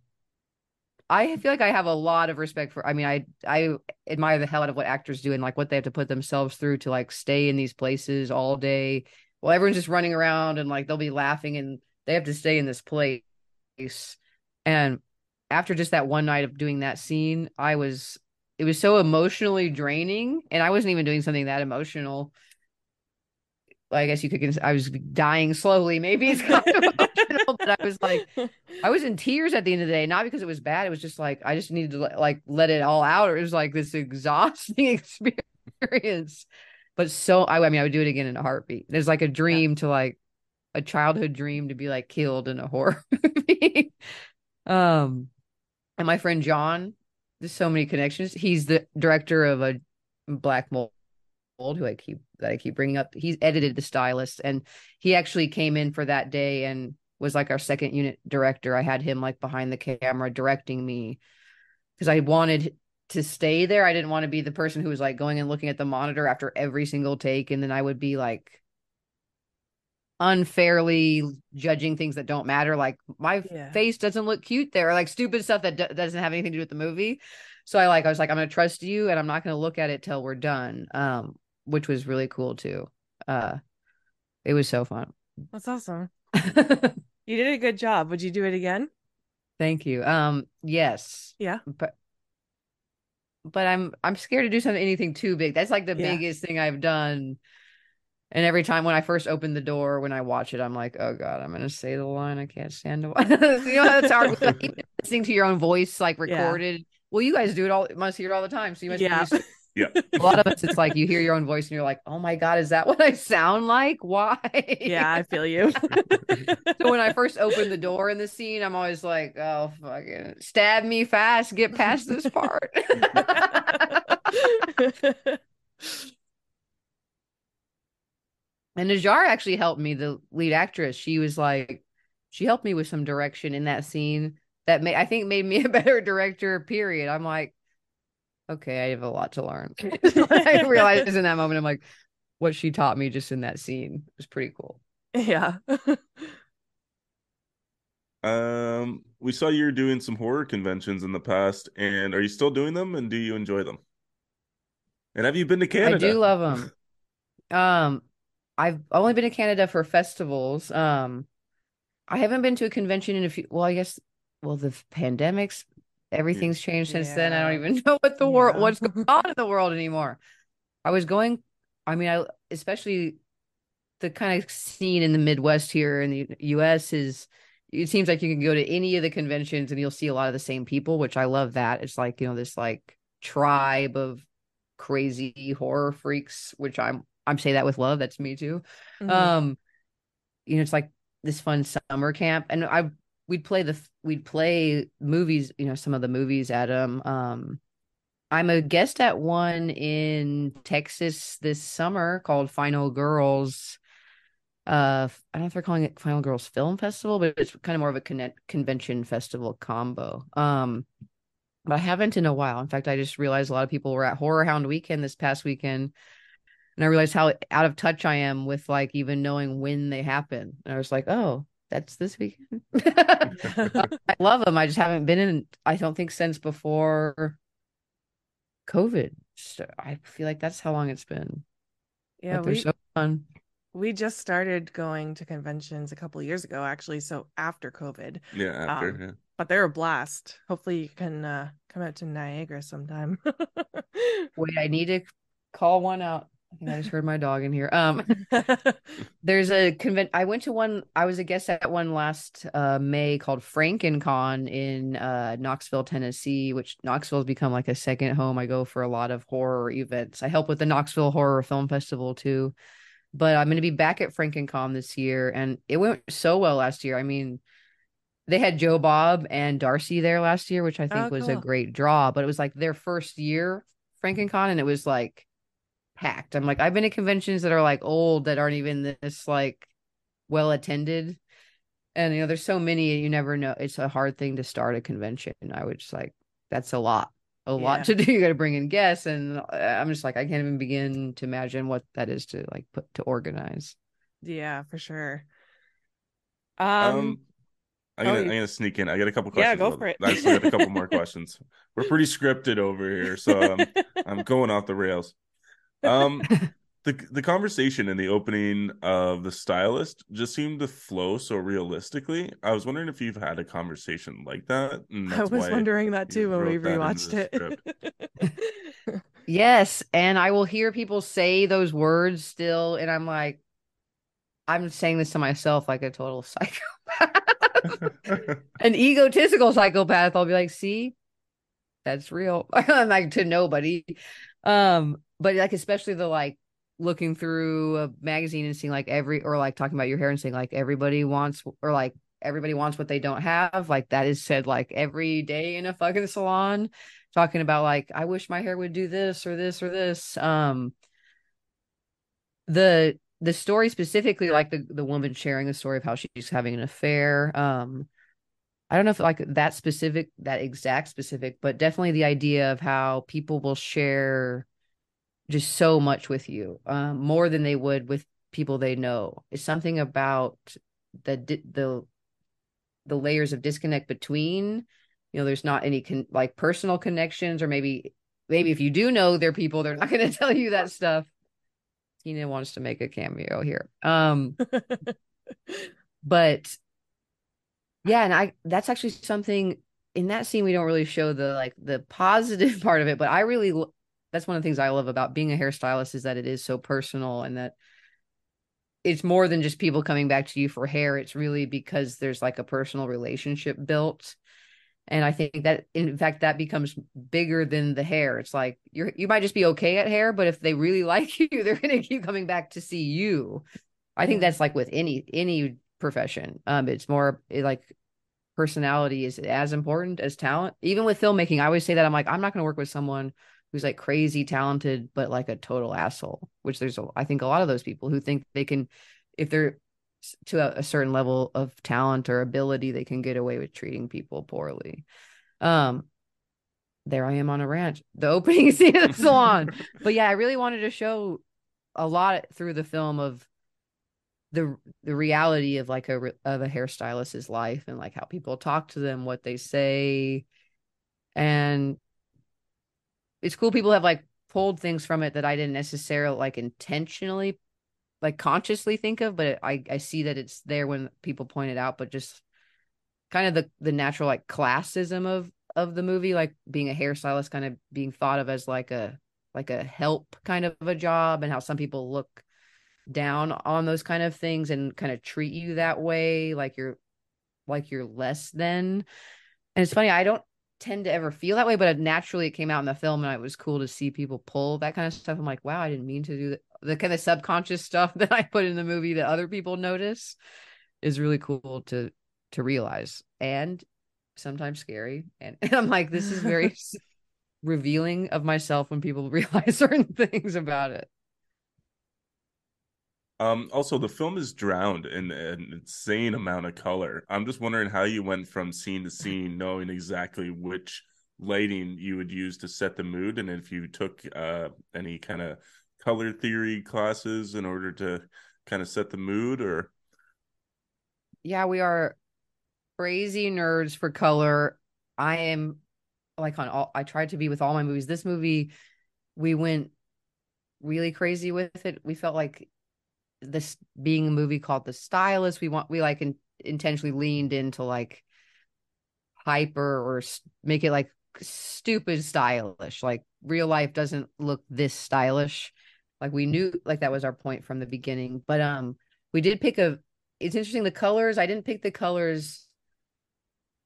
I feel like I have a lot of respect for. I mean, I I admire the hell out of what actors do and like what they have to put themselves through to like stay in these places all day. Well, everyone's just running around and like they'll be laughing and they have to stay in this place. And after just that one night of doing that scene, I was it was so emotionally draining, and I wasn't even doing something that emotional. I guess you could. I was dying slowly. Maybe it's kind of but I was like, I was in tears at the end of the day, not because it was bad. It was just like I just needed to like let it all out. Or it was like this exhausting experience. But so I, I mean, I would do it again in a heartbeat. There's like a dream to like a childhood dream to be like killed in a horror movie. um, and my friend John, there's so many connections. He's the director of a Black Mold who I keep that I keep bringing up. He's edited the stylist, and he actually came in for that day and was like our second unit director. I had him like behind the camera directing me because I wanted to stay there. I didn't want to be the person who was like going and looking at the monitor after every single take, and then I would be like unfairly judging things that don't matter. Like my Yeah. face doesn't look cute there, like stupid stuff that d- doesn't have anything to do with the movie. So I like I was like I'm gonna trust you, and I'm not gonna look at it till we're done. Um, which was really cool too. Uh, it was so fun. That's awesome. You did a good job. Would you do it again? Thank you. Um, yes, Yeah. but but I'm I'm scared to do something anything too big. That's like the Yeah. biggest thing I've done. And every time when I first open the door, when I watch it, I'm like, oh god, I'm gonna say the line. I can't stand to. you know, it's hard like, listening to your own voice like Yeah. recorded. Well, you guys do it all. Must hear it all the time. So you must. be Yeah. Used to- Yeah. a lot of us, it's like you hear your own voice and you're like, oh my god, is that what I sound like? Why? Yeah, I feel you. so when I first open the door in the scene, I'm always like, oh fucking stab me fast, get past this part. and Najarra actually helped me, the lead actress. She was like, she helped me with some direction in that scene that may I think made me a better director, period. I'm like, okay, I have a lot to learn. I realized in that moment, I'm like, what she taught me just in that scene was pretty cool. yeah. Um, we saw you're doing some horror conventions in the past, and are you still doing them? And do you enjoy them? And have you been to Canada? I do love them. Um, I've only been to Canada for festivals. Um, I haven't been to a convention in a few. Well, I guess. Well, the pandemics, everything's changed since then. I don't even know what the world, Yeah. what's going on in the world anymore. I was going. I mean, I especially the kind of scene in the Midwest here in the U.S. is. It seems like you can go to any of the conventions and you'll see a lot of the same people, which I love. That it's like you know this like tribe of crazy horror freaks, which I'm I'm say that with love. That's me too. Mhm. Um, you know, it's like this fun summer camp, and I we'd play the we'd play movies. You know, some of the movies them. Um, I'm a guest at one in Texas this summer called Final Girls. Uh, I don't know if they're calling it Final Girls Film Festival, but it's kind of more of a convention festival combo. Um, but I haven't in a while. In fact, I just realized a lot of people were at Horror Hound Weekend this past weekend, and I realized how out of touch I am with like even knowing when they happen. And I was like, oh, that's this weekend. I love them. I just haven't been in. I don't think since before COVID. So I feel like that's how long it's been. yeah, but they're we so fun. we just started going to conventions a couple of years ago, actually. So after COVID, Yeah, after. Um, yeah. but they're a blast. Hopefully, you can uh, come out to Niagara sometime. Wait, I need to call one out. I think I just heard my dog in here. Um, there's a convent. I went to one. I was a guest at one last uh May called FrankenCon in uh Knoxville, Tennessee. Which Knoxville has become like a second home. I go for a lot of horror events. I help with the Knoxville Horror Film Festival too. But I'm going to be back at FrankenCon this year, and it went so well last year. I mean, they had Joe Bob and Darcy there last year, which I think Oh, was a great draw. But it was like their first year FrankenCon, and it was like packed. I'm like, I've been at conventions that are like old that aren't even this like well attended. And you know, there's so many you never know. It's a hard thing to start a convention. I was just like that's a lot. A lot to do. You got to bring in guests and uh, I'm just like I can't even begin to imagine what that is to like put to organize. yeah, for sure. Um, Um, I'm oh, gonna you- I'm gonna sneak in. I got a couple questions. Yeah, go for it. I still got a couple more questions. We're pretty scripted over here, so um, I'm going off the rails. Um, the the conversation in the opening of the stylist just seemed to flow so realistically. I was wondering if you've had a conversation like that. And I was why wondering that too when we wrote that rewatched it. Yes, and I will hear people say those words still, and I'm like, I'm saying this to myself like a total psychopath, an egotistical psychopath. I'll be like, see, that's real. I'm like to nobody. Um, but like especially the like looking through a magazine and seeing like every or like talking about your hair and saying like everybody wants or like everybody wants what they don't have. Like that is said like every day in a fucking salon talking about like I wish my hair would do this or this or this. Um the the story specifically like the the woman sharing the story of how she's having an affair. Um I don't know if like that specific, that exact specific, but definitely the idea of how people will share just so much with you, um, more than they would with people they know. It's something about the the the layers of disconnect between. You know, there's not any con- like personal connections, or maybe maybe if you do know their people, they're not going to tell you that stuff. Tina wants to make a cameo here. Um, but yeah, and I that's actually something in that scene we don't really show the like the positive part of it, but I really that's one of the things I love about being a hairstylist is that it is so personal and that it's more than just people coming back to you for hair. It's really because there's like a personal relationship built. And I think that in fact that becomes bigger than the hair. It's like you're you might just be okay at hair, but if they really like you, they're gonna keep coming back to see you. I think that's like with any any profession. Um, it's more like personality is as important as talent. Even with filmmaking, I always say that I'm like, I'm not going to work with someone who's like crazy talented, but like a total asshole, which there's, a, I think a lot of those people who think they can, if they're to a, a certain level of talent or ability, they can get away with treating people poorly. Um, there I am on a ranch, the opening scene of the salon. but yeah, I really wanted to show a lot through the film of the the reality of like a of a hairstylist's life and like how people talk to them, what they say, and it's cool. People have like pulled things from it that I didn't necessarily like intentionally, like consciously think of, but I I see that it's there when people point it out. But just kind of the the natural like classism of of the movie, like being a hairstylist, kind of being thought of as like a like a help kind of a job, and how some people look down on those kind of things and kind of treat you that way like you're like you're less than and it's funny i don't tend to ever feel that way but uh, naturally it came out in the film and it was cool to see people pull that kind of stuff. I'm like wow i didn't mean to do that the kind of subconscious stuff that i put in the movie that other people notice is really cool to to realize and sometimes scary. And, and i'm like this is very revealing of myself when people realize certain things about it um, also, the film is drowned in an insane amount of color. I'm just wondering how you went from scene to scene, knowing exactly which lighting you would use to set the mood, and if you took uh, any kind of color theory classes in order to kind of set the mood, or yeah, we are crazy nerds for color. I am like on all. I tried to be with all my movies. This movie, we went really crazy with it. We felt like this being a movie called The Stylist, we want we like in, intentionally leaned into like hyper or make it like stupid stylish. Like real life doesn't look this stylish. Like we knew like that was our point from the beginning. But um we did pick a it's interesting the colors. I didn't pick the colors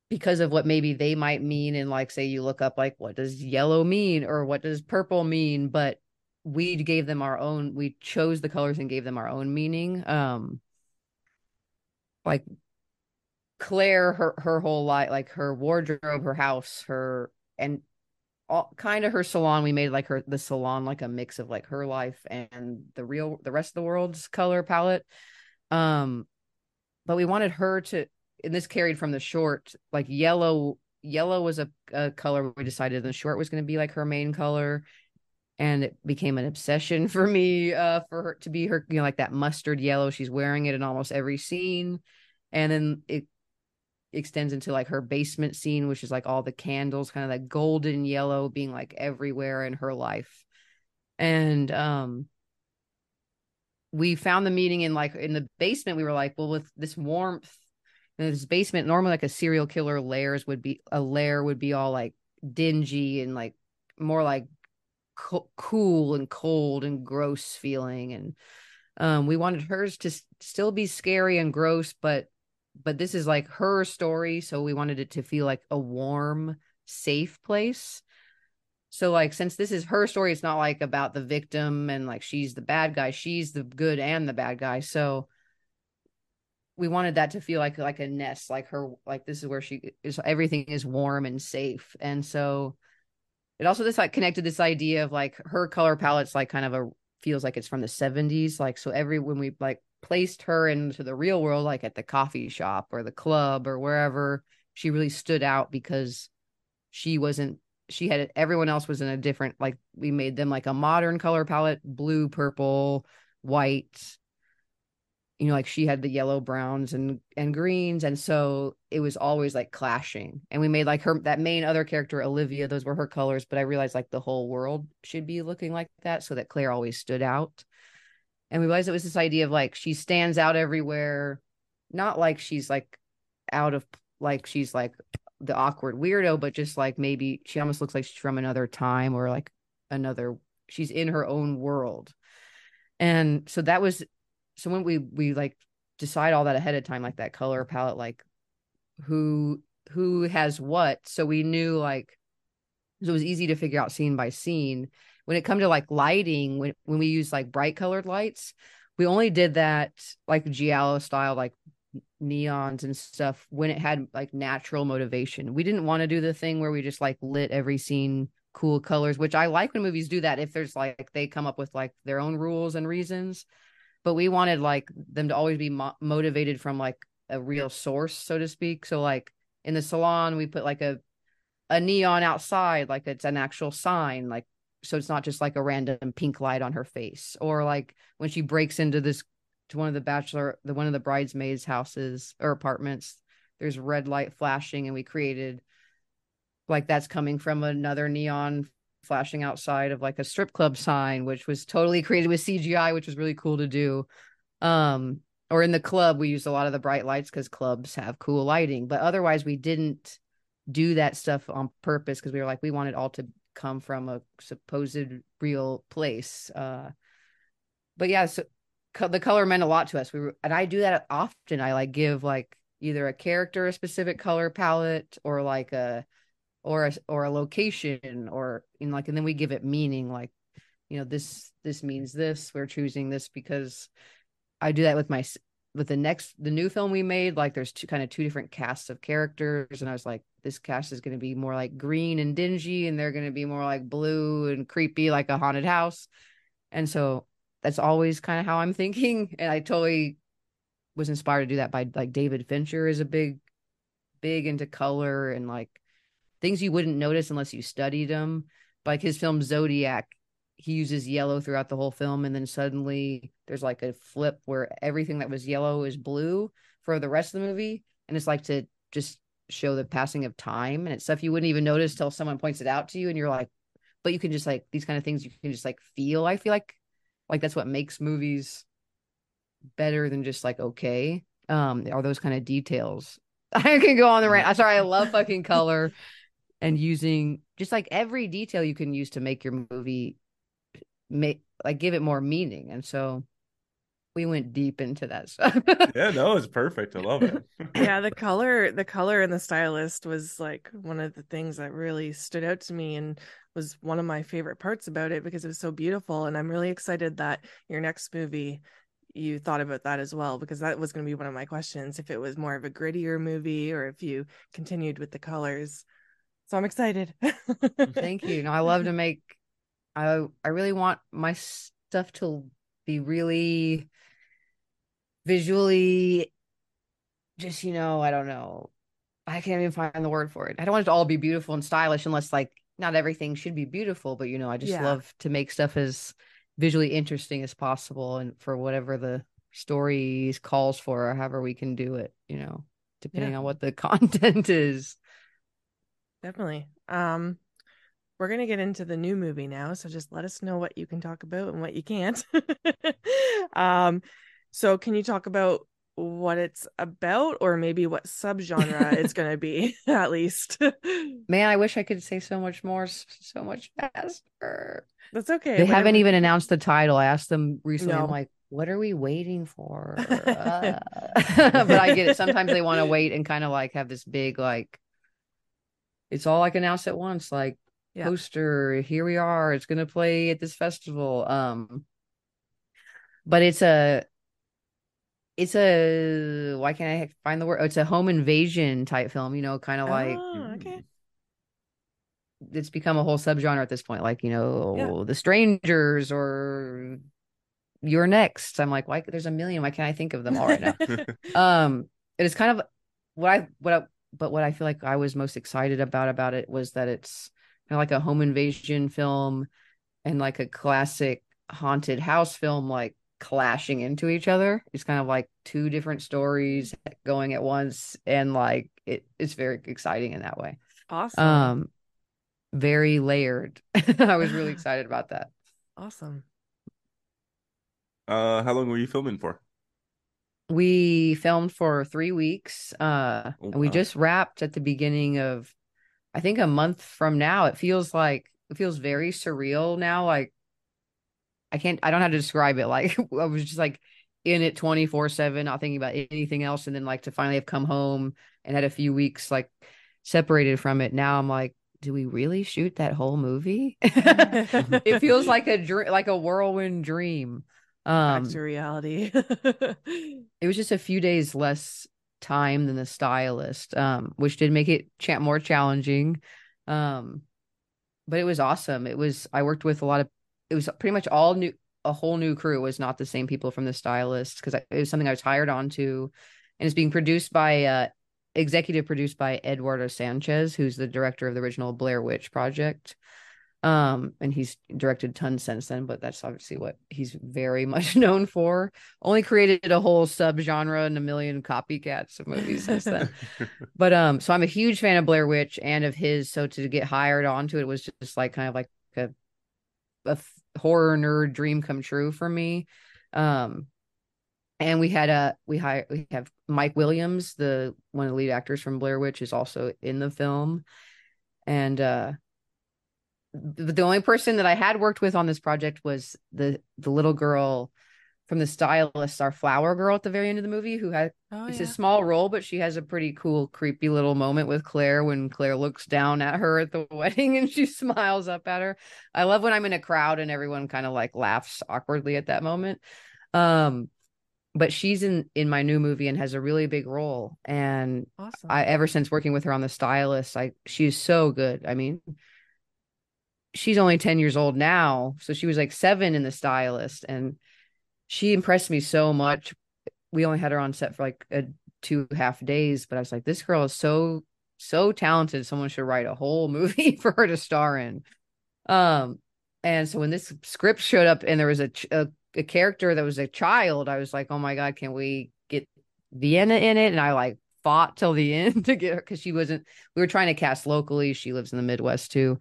because of what maybe they might mean and like say you look up like what does yellow mean or what does purple mean but we gave them our own we chose the colors and gave them our own meaning um like claire her her whole life like her wardrobe her house her and all kind of her salon we made like her the salon like a mix of like her life and the real the rest of the world's color palette. Um but we wanted her to and this carried from the short like yellow yellow was a, a color we decided the short was going to be like her main color and it became an obsession for me uh for her to be her you know like that mustard yellow she's wearing it in almost every scene. And then it extends into like her basement scene which is like all the candles kind of that golden yellow being like everywhere in her life. And um we found the meeting in like in the basement we were like well with this warmth in this basement normally like a serial killer layers would be a lair would be all like dingy and like more like co- cool and cold and gross feeling and um, we wanted hers to s- still be scary and gross but but this is like her story so we wanted it to feel like a warm safe place. So like since this is her story it's not like about the victim and like she's the bad guy she's the good and the bad guy so we wanted that to feel like like a nest like her like this is where she is everything is warm and safe and so it also this like connected this idea of like her color palette's like kind of a feels like it's from the 70s like so every when we like placed her into the real world like at the coffee shop or the club or wherever she really stood out because she wasn't she had everyone else was in a different like we made them like a modern color palette blue purple white you know like she had the yellow browns and and greens and so it was always like clashing. And we made like her that main other character olivia those were her colors but i realized like the whole world should be looking like that so that claire always stood out. And we realized it was this idea of like she stands out everywhere not like she's like out of like she's like the awkward weirdo but just like maybe she almost looks like she's from another time or like another she's in her own world. And so that was so when we we like decide all that ahead of time like that color palette like who who has what so we knew like so it was easy to figure out scene by scene. When it come to like lighting when when we use like bright colored lights we only did that like giallo style like neons and stuff when it had like natural motivation. We didn't want to do the thing where we just like lit every scene cool colors which i like when movies do that if there's like they come up with like their own rules and reasons but we wanted like them to always be mo- motivated from like a real source so to speak. So like in the salon we put like a a neon outside like it's an actual sign like so it's not just like a random pink light on her face. Or like when she breaks into this to one of the bachelor the one of the bridesmaids houses or apartments there's red light flashing and we created like that's coming from another neon flashing outside of like a strip club sign, which was totally created with CGI, which was really cool to do. Um, or in the club, we used a lot of the bright lights because clubs have cool lighting, but otherwise, we didn't do that stuff on purpose because we were like, we want it all to come from a supposed real place. Uh, but yeah, so co- the color meant a lot to us. We were, and I do that often. I like give like either a character a specific color palette or like a or a, or a location or you know like and then we give it meaning like you know this this means this we're choosing this because i do that with my with the next the new film we made like there's two kind of two different casts of characters and i was like this cast is going to be more like green and dingy and they're going to be more like blue and creepy like a haunted house. And so that's always kind of how i'm thinking and i totally was inspired to do that by like david fincher is a big big into color and like things you wouldn't notice unless you studied them. Like his film Zodiac, he uses yellow throughout the whole film, and then suddenly there's like a flip where everything that was yellow is blue for the rest of the movie, and it's like to just show the passing of time and it's stuff you wouldn't even notice till someone points it out to you, and you're like, but you can just like these kind of things you can just like feel. I feel like like that's what makes movies better than just like okay um are those kind of details i can go on the rant i'm sorry i love fucking color and using just like every detail you can use to make your movie make like give it more meaning. And so we went deep into that stuff. Yeah no it's perfect. I love it. Yeah the color the color and the stylist was like one of the things that really stood out to me and was one of my favorite parts about it because it was so beautiful. And i'm really excited that your next movie you thought about that as well because that was going to be one of my questions if it was more of a grittier movie or if you continued with the colors so I'm excited. Thank you. No, I love to make I I really want my stuff to be really visually just, you know, I don't know. I can't even find the word for it. I don't want it to all be beautiful and stylish unless like not everything should be beautiful, but you know, I just yeah. love to make stuff as visually interesting as possible and for whatever the story calls for or however we can do it, you know, depending yeah. on what the content is definitely. Um, we're gonna get into the new movie now, so just let us know what you can talk about and what you can't. um, so can you talk about what it's about, or maybe what subgenre it's gonna be, at least? Man, I wish I could say so much more, so much faster. That's okay. They haven't even announced the title. I asked them recently. No. I'm like, what are we waiting for? Uh, but I get it. Sometimes they want to wait and kind of like have this big like it's all like announced at once like yeah. poster here we are it's going to play at this festival um but it's a it's a why can't i find the word oh, it's a home invasion type film you know kind of oh, like okay it's become a whole subgenre at this point like you know yeah. the strangers or you're next i'm like why there's a million why can't i think of them all right now um it is kind of what i what I, but what I feel like I was most excited about about it was that it's kind of like a home invasion film and like a classic haunted house film like clashing into each other. It's kind of like two different stories going at once and like it, it's very exciting in that way. Awesome. Um very layered. I was really excited about that. Awesome. Uh, how long were you filming for? We filmed for 3 weeks. Uh Oh, and we just wrapped at the beginning of I think a month from now. It feels like it feels very surreal now like I can't I don't know how to describe it. Like I was just like in it 24/7 not thinking about anything else and then like to finally have come home and had a few weeks like separated from it. Now I'm like do we really shoot that whole movie? it feels like a dream like a whirlwind dream. Back Um to reality. it was just a few days less time than the stylist um which did make it cha- more challenging. Um but it was awesome. It was i worked with a lot of it was pretty much all new a whole new crew was not the same people from the stylist because it was something i was hired onto. And it's being produced by uh executive produced by eduardo sanchez who's the director of the original blair witch project um and he's directed tons since then but that's obviously what he's very much known for. Only created a whole subgenre and a million copycats of movies since then. But um so i'm a huge fan of blair witch and of his. So to get hired onto it was just like kind of like a horror nerd dream come true for me. Um and we had a we hire we have mike williams the one of the lead actors from blair witch is also in the film. And uh the only person that I had worked with on this project was the the little girl from the stylist, our flower girl at the very end of the movie, who had oh, it's yeah. a small role, but she has a pretty cool, creepy little moment with Claire when Claire looks down at her at the wedding and she smiles up at her. I love when I'm in a crowd and everyone kind of like laughs awkwardly at that moment. Um, but she's in in my new movie and has a really big role. And awesome. I ever since working with her on the stylist, I she's so good. I mean, she's only 10 years old now, so she was like 7 in the stylist and she impressed me so much. We only had her on set for like a two half days, but I was like this girl is so so talented. Someone should write a whole movie for her to star in. Um and so when this script showed up and there was a, a a character that was a child, I was like, "Oh my god, can we get Vienna in it?" And I like fought till the end to get her because she wasn't. We were trying to cast locally. She lives in the Midwest too,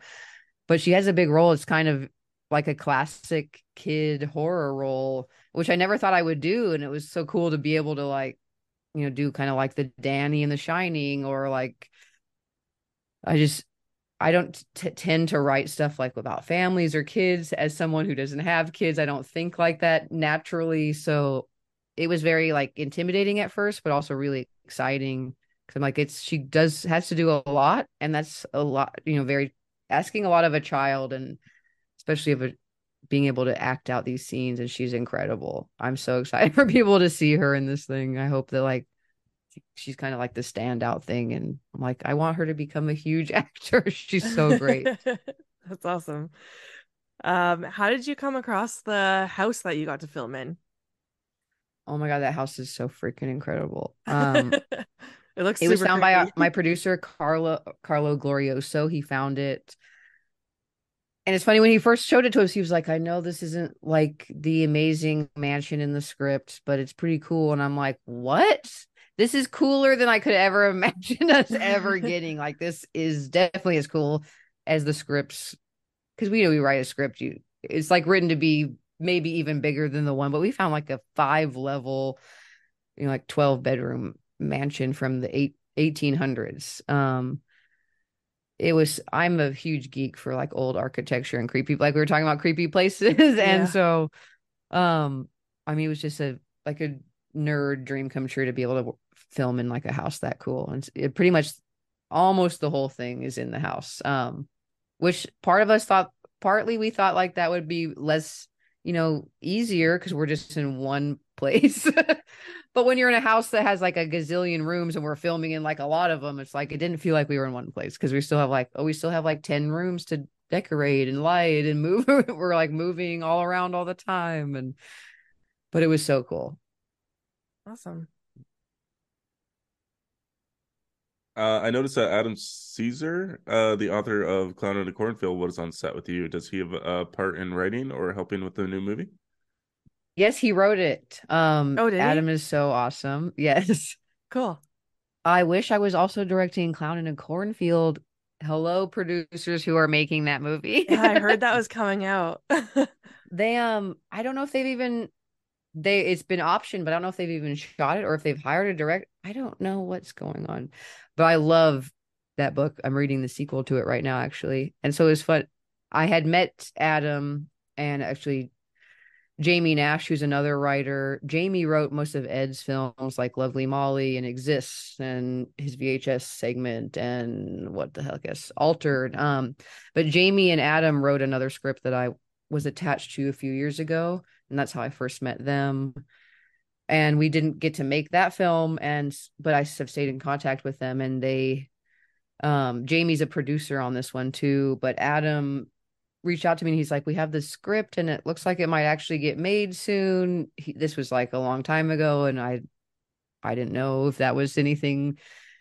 but she has a big role. It's kind of like a classic kid horror role, which I never thought I would do, and it was so cool to be able to like, you know, do kind of like the Danny and The Shining, or like, I just. I don't t- tend to write stuff like about families or kids as someone who doesn't have kids. I don't think like that naturally. So it was very like intimidating at first, but also really exciting because I'm like, it's she does has to do a lot, and that's a lot, you know, very asking a lot of a child, and especially of a being able to act out these scenes. And she's incredible. I'm so excited for people to see her in this thing. I hope that like she's kind of like the standout thing, and I'm like, I want her to become a huge actor. she's so great. That's awesome. Um, how did you come across the house that you got to film in? Oh my god, that house is so freaking incredible. Um, it looks. it was found by uh, my producer Carlo Carlo Glorioso. He found it. And it's funny when he first showed it to us, he was like, I know this isn't like the amazing mansion in the script, but it's pretty cool. And I'm like, what? This is cooler than I could ever imagine us ever getting. Like, this is definitely as cool as the scripts. Cause we know we write a script, you it's like written to be maybe even bigger than the one, but we found like a five level, you know, like 12 bedroom mansion from the eight, 1800s. Um, it was i'm a huge geek for like old architecture and creepy like we were talking about creepy places and Yeah. so um i mean it was just a like a nerd dream come true to be able to film in like a house that cool and it pretty much almost the whole thing is in the house um which part of us thought partly we thought like that would be less you know easier because we're just in one place but when you're in a house that has like a gazillion rooms and we're filming in like a lot of them it's like it didn't feel like we were in one place because we still have like oh we still have like 10 rooms to decorate and light and move we're like moving all around all the time and but it was so cool Awesome. Uh, I noticed that Adam Cesare, uh, the author of Clown in a Cornfield, was on set with you. Does he have a part in writing or helping with the new movie? Yes, he wrote it. Um, Oh, did he? Adam is so awesome. Yes. Cool. I wish I was also directing Clown in a Cornfield. Hello, producers who are making that movie. Yeah, I heard that was coming out. they um I don't know if they've even they it's been optioned, but I don't know if they've even shot it or if they've hired a direct. I don't know what's going on. But I love that book. I'm reading the sequel to it right now, actually. And so it was fun. I had met Adam and actually Jamie Nash, who's another writer. Jamie wrote most of Ed's films like Lovely Molly and Exists and his VHS segment and what the heck is Altered. Um, but Jamie and Adam wrote another script that I was attached to a few years ago, and that's how I first met them. And we didn't get to make that film, and but I have stayed in contact with them, and they um Jamie's a producer on this one too, but Adam reached out to me and he's like, We have this script and it looks like it might actually get made soon. He, this was like a long time ago, and I I didn't know if that was anything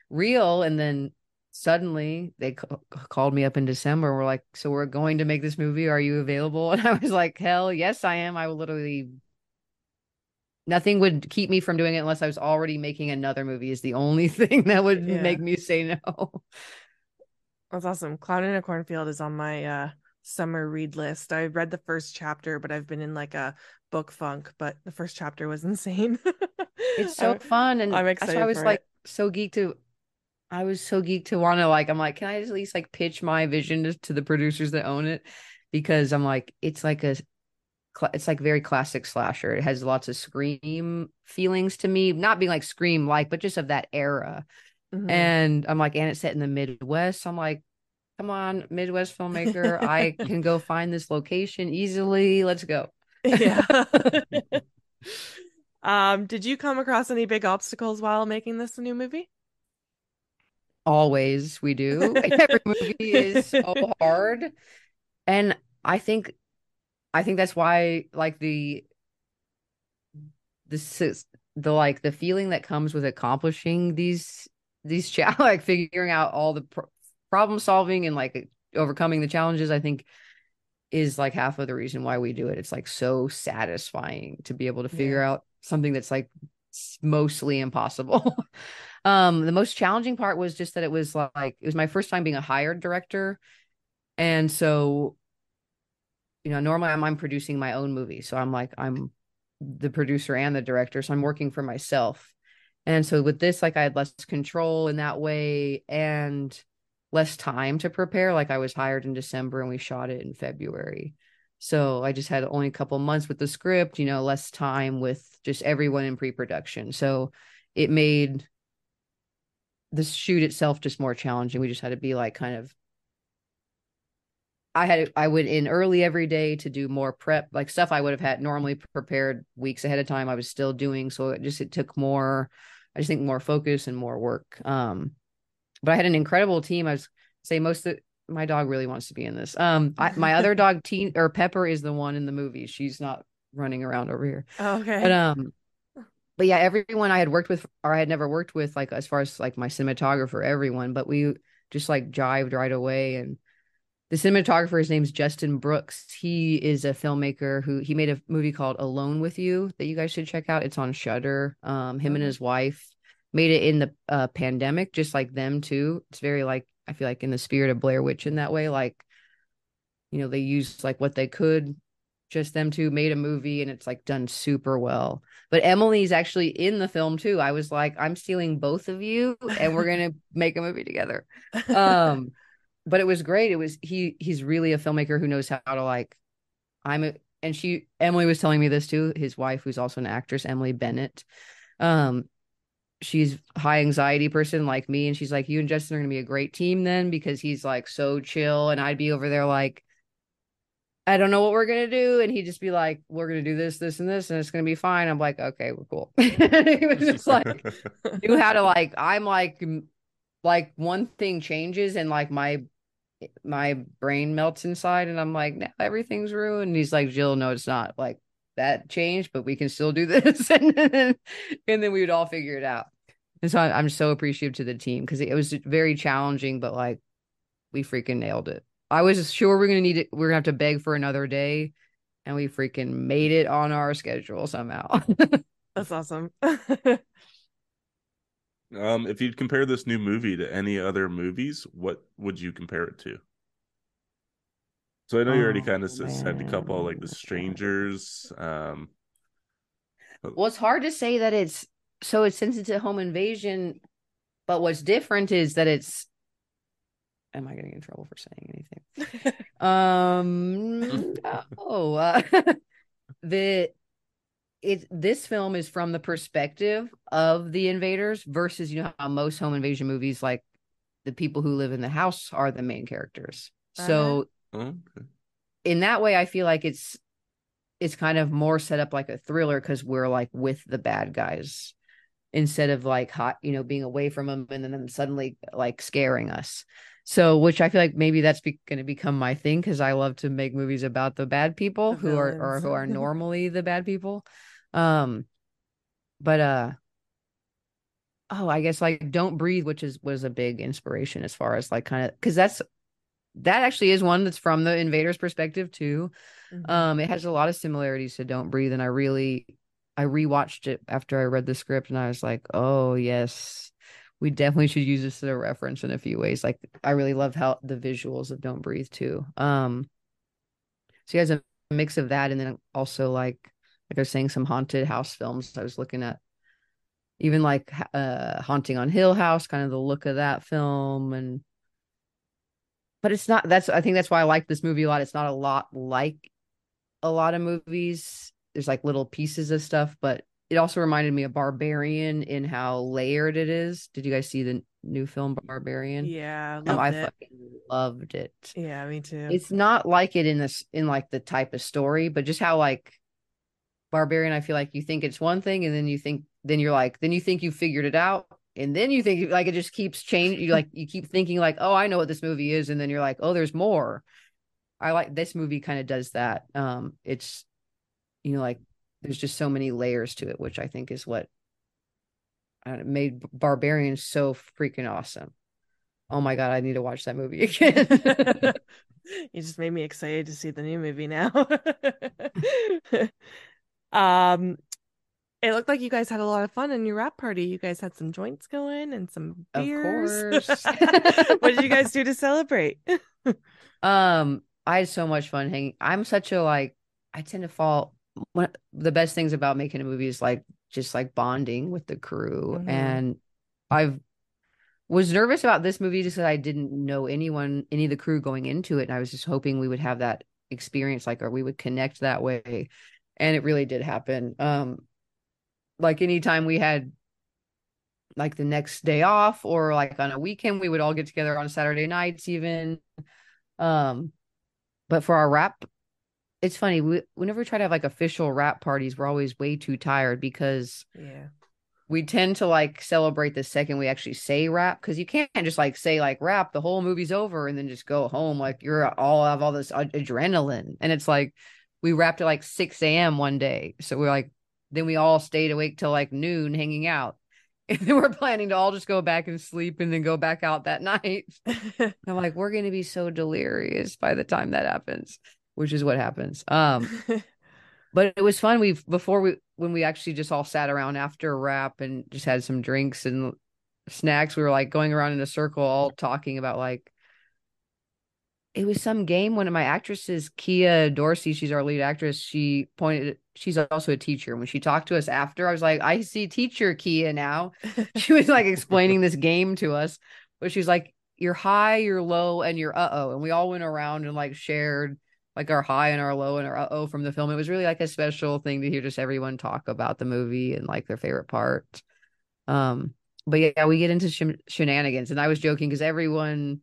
real. And then suddenly they ca- called me up in December. And we're like, So we're going to make this movie. Are you available? And I was like, Hell yes, I am. I will literally nothing would keep me from doing it unless I was already making another movie is the only thing that would Yeah. make me say no. That's awesome. Clown in a Cornfield is on my uh summer read list. I read the first chapter, but I've been in like a book funk, but the first chapter was insane. It's so I'm- fun. And I'm excited I was for it. like so geeked to I was so geeked to want to like I'm like, can I at least like pitch my vision to, to the producers that own it? Because I'm like, it's like a it's like very classic slasher. It has lots of scream feelings to me, not being like scream like, but just of that era. Mhm. And I'm like, and it's set in the Midwest. So I'm like, come on, Midwest filmmaker, I can go find this location easily. Let's go. yeah. um, did you come across any big obstacles while making this new movie? Always we do. Every movie is so hard. And I think I think that's why like the this is the like the feeling that comes with accomplishing these these cha- like figuring out all the pro- problem solving and like overcoming the challenges I think is like half of the reason why we do it. It's like so satisfying to be able to figure Yeah. out something that's like mostly impossible. um the most challenging part was just that it was like it was my first time being a hired director and so you know normally I'm, I'm producing my own movie so i'm like i'm the producer and the director so i'm working for myself and so with this like i had less control in that way and less time to prepare like i was hired in december and we shot it in february so i just had only a couple months with the script you know less time with just everyone in pre-production so it made the shoot itself just more challenging we just had to be like kind of I had I went in early every day to do more prep, like stuff I would have had normally prepared weeks ahead of time. I was still doing, so it just it took more. I just think more focus and more work. Um, but I had an incredible team. I was say most of my dog really wants to be in this. Um, I, my other dog, Teen or Pepper, is the one in the movie. She's not running around over here. Okay. But um, but yeah, everyone I had worked with or I had never worked with, like as far as like my cinematographer, everyone, but we just like jived right away. And the cinematographer, his name's Justin Brooks. He is a filmmaker who he made a movie called Alone with You that you guys should check out. It's on Shudder. Um, him and his wife made it in the uh, pandemic, just like them too. It's very like I feel like in the spirit of Blair Witch in that way. Like, you know, they used like what they could just them two made a movie and it's like done super well. But Emily's actually in the film too. I was like, I'm stealing both of you and we're gonna make a movie together. Um, but it was great. It was he he's really a filmmaker who knows how to like I'm a and she Emily was telling me this too, his wife, who's also an actress, Emily Bennett. Um, she's high anxiety person like me, and she's like, You and Justin are gonna be a great team then because he's like so chill, and I'd be over there like I don't know what we're gonna do, and he'd just be like, "We're gonna do this, this, and this, and it's gonna be fine." I'm like, "Okay, we're cool." he was just like knew how to like. I'm like, like one thing changes, and like my my brain melts inside, and I'm like, "No, everything's ruined." And he's like, "Jill, no, it's not. Like that changed, but we can still do this." and then and then we would all figure it out. And so I, I'm so appreciative to the team because it was very challenging, but like we freaking nailed it. I was sure we're gonna need it. We're gonna have to beg for another day, and we freaking made it on our schedule somehow. That's awesome. Um, if you'd compare this new movie to any other movies, what would you compare it to? So I know you already Oh, kind of said a couple like The. Strangers. Um, Well, it's hard to say that it's so it's since it's a home invasion, but what's different is that it's. Am I getting in trouble for saying anything? Um, no. Uh, the it this film is from the perspective of the invaders versus you know how most home invasion movies like the people who live in the house are the main characters. So okay. in that way, I feel like it's it's kind of more set up like a thriller because we're like with the bad guys instead of like hot, you know, being away from them and then suddenly like scaring us. So, which I feel like maybe that's be- going to become my thing because I love to make movies about the bad people The who are or who are normally the bad people. Um, but uh, oh, I guess like Don't Breathe, which is was a big inspiration as far as like kind of because that's that actually is one that's from the invaders' perspective too. Mhm. Um, it has a lot of similarities to Don't Breathe, and I really I rewatched it after I read the script, and I was like, oh yes, we definitely should use this as a reference in a few ways. Like I really love how the visuals of Don't Breathe too. Um, so he has a mix of that, and then also like like I was saying, some haunted house films. I was looking at even like uh Haunting on Hill House, kind of the look of that film, and but it's not. That's I think that's why I like this movie a lot. It's not a lot like a lot of movies. There's like little pieces of stuff, but it also reminded me of Barbarian in how layered it is. Did you guys see the new film Barbarian? yeah, No, loved I it. fucking loved it. Yeah, me too. It's not like it in this in like the type of story, but just how like Barbarian, I feel like you think it's one thing, and then you think then you're like then you think you figured it out, and then you think like it just keeps changing. You like you keep thinking like, oh, I know what this movie is, and then you're like, oh, there's more. I like this movie kind of does that. Um, it's you know like there's just so many layers to it, which I think is what made Barbarian so freaking awesome. Oh my god, I need to watch that movie again. you just made me excited to see the new movie now. um, it looked like you guys had a lot of fun in your rap party. You guys had some joints going and some beers. Of course. what did you guys do to celebrate? Um, I had so much fun hanging. I'm such a like I tend to fall one the best things about making a movie is like just like bonding with the crew. Mhm. And I've was nervous about this movie just because I didn't know anyone, any of the crew going into it. And I was just hoping we would have that experience, like, or we would connect that way. And it really did happen. Um, like anytime we had like the next day off or like on a weekend, we would all get together on Saturday nights, even. Um, but for our rap, it's funny. We, whenever we try to have like official rap parties, we're always way too tired because Yeah. we tend to like celebrate the second we actually say rap because you can't just like say like rap the whole movie's over and then just go home like you're all have all this ad- adrenaline and it's like we wrapped at like 6 a.m one day so we're like then we all stayed awake till like noon hanging out and then we're planning to all just go back and sleep and then go back out that night i'm like we're gonna be so delirious by the time that happens which is what happens um but it was fun. We before we when we actually just all sat around after a wrap and just had some drinks and snacks. We were like going around in a circle, all talking about like it was some game. One of my actresses, Kia Dorsey, she's our lead actress. She pointed. She's also a teacher. When she talked to us after, I was like, I see teacher Kia now. She was like explaining this game to us, but she's like, you're high, you're low, and you're uh oh. And we all went around and like shared like our high and our low and our uh oh from the film. It was really like a special thing to hear just everyone talk about the movie and like their favorite part. Um, but yeah, we get into shen- shenanigans, and I was joking because everyone,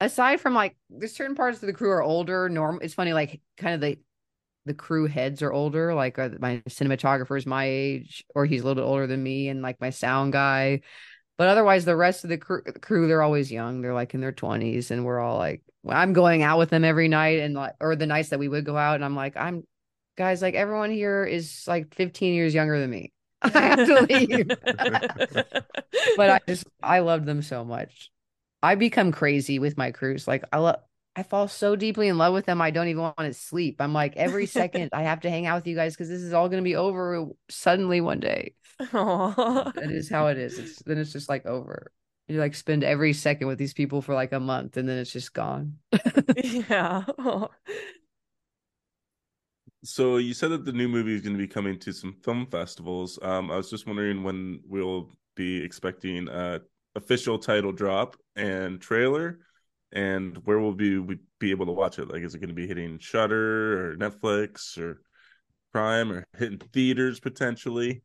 aside from like, there's certain parts of the crew are older. Norm, it's funny, like kind of the the crew heads are older. Like uh, my cinematographer is my age, or he's a little bit older than me, and like my sound guy. But otherwise, the rest of the crew, crew they're always young. They're like in their twenties, and we're all like, I'm going out with them every night, and like, or the nights that we would go out, and I'm like, I'm guys, like everyone here is like 15 years younger than me. I have to leave. but I just I love them so much. I become crazy with my crews Like I love I fall so deeply in love with them. I don't even want to sleep. I'm like every second I have to hang out with you guys because this is all going to be over suddenly one day. Aww. That is how it is. It's then it's just like over. You like spend every second with these people for like a month and then it's just gone. yeah. So you said that the new movie is going to be coming to some film festivals. Um, I was just wondering when we'll be expecting a official title drop and trailer, and where will we, we be able to watch it? Like, is it going to be hitting Shudder or Netflix or Prime or hitting theaters potentially?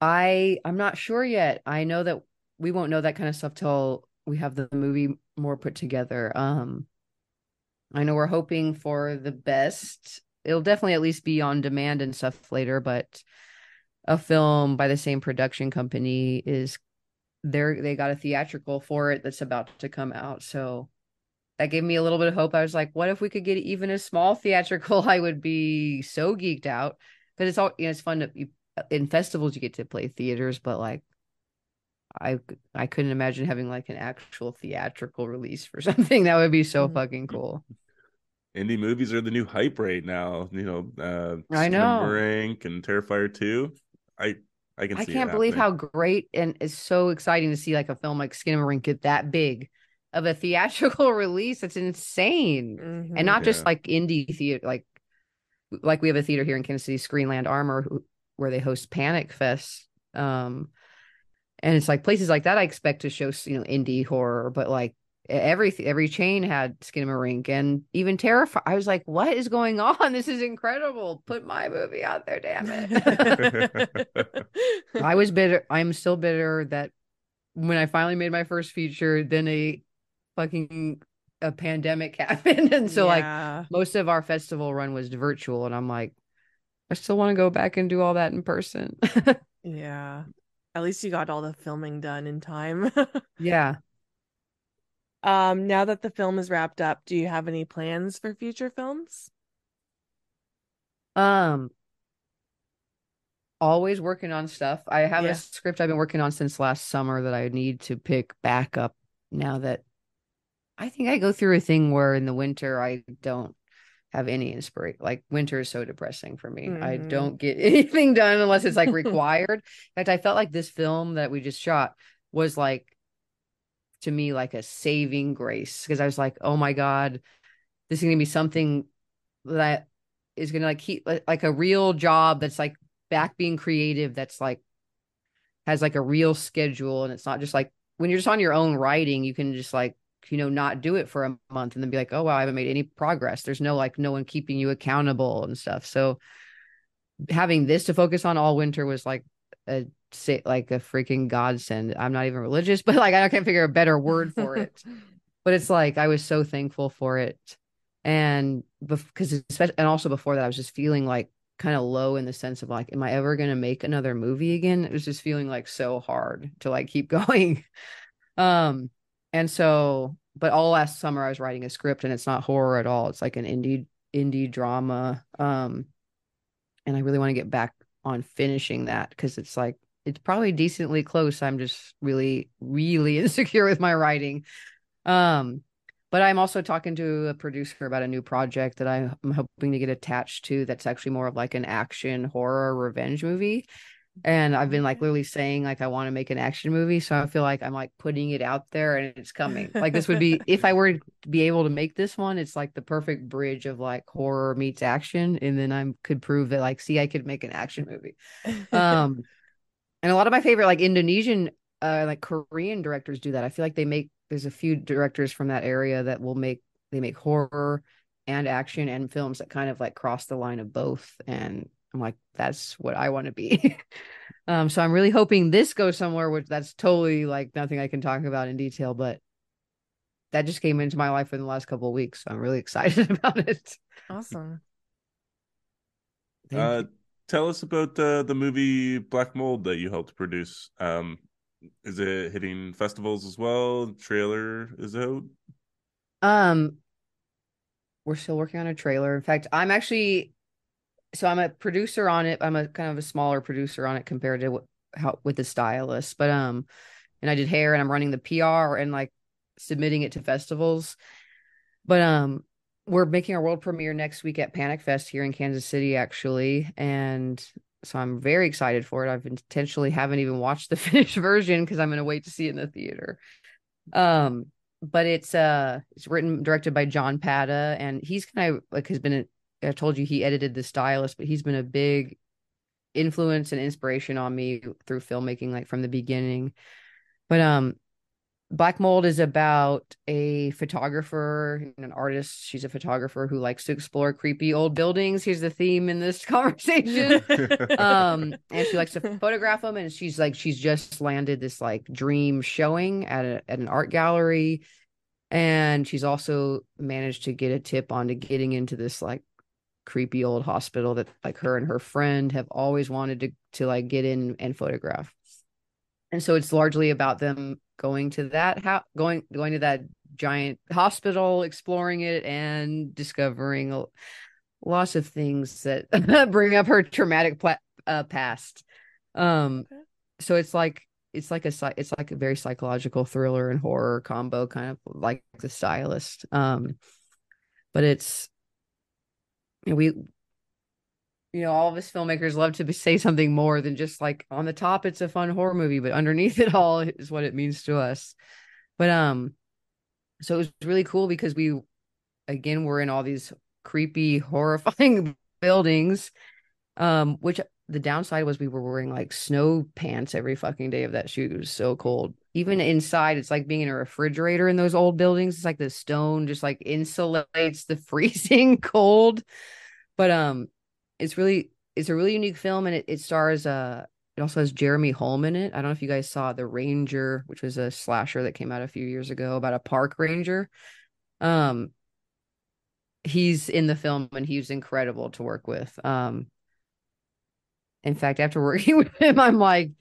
I I'm not sure yet. I know that we won't know that kind of stuff till we have the movie more put together. Um, I know we're hoping for the best it'll definitely at least be on demand and stuff later, but a film by the same production company is there they got a theatrical for it that's about to come out. So that gave me a little bit of hope. I was like, what if we could get even a small theatrical? I would be so geeked out because it's all you know, it's fun to you, in festivals you get to play theaters, but like I I couldn't imagine having like an actual theatrical release for something that would be so mm-hmm. fucking cool indie movies are the new hype right now. You know, uh, I know Rank and Terrifier two. I I can. I can't believe how great and it's so exciting to see like a film like Skinamarink get that big of a theatrical release. It's insane, mm-hmm. and not just like indie theater, like like we have a theater here in Kansas City, Screenland Armour, who, where they host Panic Fest. Um, and it's like places like that I expect to show you know indie horror, but like every every chain had Skinamarink and even Terrifier. I was like, what is going on? This is incredible. Put my movie out there, damn it. I was bitter. I'm still bitter that when I finally made my first feature, then a fucking a pandemic happened. And so yeah. like most of our festival run was virtual. And I'm like, I still want to go back and do all that in person. yeah. At least you got all the filming done in time. yeah. Um, now that the film is wrapped up, do you have any plans for future films? Um, always working on stuff. I have yeah. a script I've been working on since last summer that I need to pick back up now that I think I go through a thing where in the winter I don't have any inspiration. Like winter is so depressing for me. Mm-hmm. I don't get anything done unless it's like required. in fact, I felt like this film that we just shot was like to me like a saving grace because I was like, oh my God, this is gonna be something that is gonna like keep like a real job that's like back being creative that's like has like a real schedule and it's not just like when you're just on your own writing, you can just like you know not do it for a month and then be like oh wow i haven't made any progress there's no like no one keeping you accountable and stuff so having this to focus on all winter was like a say like a freaking godsend. I'm not even religious, but like I can't figure a better word for it. but it's like I was so thankful for it, and because especially and also before that I was just feeling like kind of low in the sense of like, am I ever gonna make another movie again? It was just feeling like so hard to like keep going. um, and so, but all last summer I was writing a script, and it's not horror at all. It's like an indie indie drama. Um, and I really want to get back on finishing that because it's like it's probably decently close. I'm just really, really insecure with my writing. Um, but I'm also talking to a producer about a new project that I'm hoping to get attached to that's actually more of like an action horror revenge movie. And I've been like literally saying like I want to make an action movie. So I feel like I'm like putting it out there and it's coming. Like this would be if I were to be able to make this one, it's like the perfect bridge of like horror meets action. And then I could prove that like, see, I could make an action movie. Um and a lot of my favorite like Indonesian uh like Korean directors do that. I feel like they make there's a few directors from that area that will make they make horror and action and films that kind of like cross the line of both and I'm like that's what I want to be. um so I'm really hoping this goes somewhere which that's totally like nothing I can talk about in detail but that just came into my life in the last couple of weeks so I'm really excited about it. Awesome. Thank uh you tell us about uh, the movie Black Mold that you helped produce. Um, is it hitting festivals as well? trailer is out. Um, we're still working on a trailer. In fact, I'm actually so I'm a producer on it. I'm a kind of a smaller producer on it compared to how with the stylist. But um, and I did hair and I'm running the PR and like submitting it to festivals. But um, we're making our world premiere next week at Panic Fest here in Kansas City, actually, and so I'm very excited for it. I've intentionally haven't even watched the finished version because I'm going to wait to see it in the theater. Um, but it's uh, it's written directed by John Pata, and he's kind of like has been. I told you he edited the stylist, but he's been a big influence and inspiration on me through filmmaking, like from the beginning. But um, Black Mold is about a photographer and an artist. She's a photographer who likes to explore creepy old buildings. Here's the theme in this conversation. um, and she likes to photograph them. And she's like, she's just landed this like dream showing at a, at an art gallery, and she's also managed to get a tip onto getting into this like creepy old hospital that like her and her friend have always wanted to to like get in and photograph. And so it's largely about them going to that how going going to that giant hospital exploring it and discovering lots of things that bring up her traumatic pla- uh, past. Um so it's like it's like a it's like a very psychological thriller and horror combo kind of like the stylist. Um but it's we you know all of us filmmakers love to say something more than just like on the top it's a fun horror movie but underneath it all is what it means to us. But um so it was really cool because we again we're in all these creepy horrifying buildings um which the downside was we were wearing like snow pants every fucking day of that shoot. It was so cold even inside it's like being in a refrigerator in those old buildings it's like the stone just like insulates the freezing cold but um it's really it's a really unique film and it, it stars uh it also has Jeremy Holm in it. I don't know if you guys saw The Ranger, which was a slasher that came out a few years ago about a park ranger. Um he's in the film and he's incredible to work with. Um in fact, after working with him, I'm like,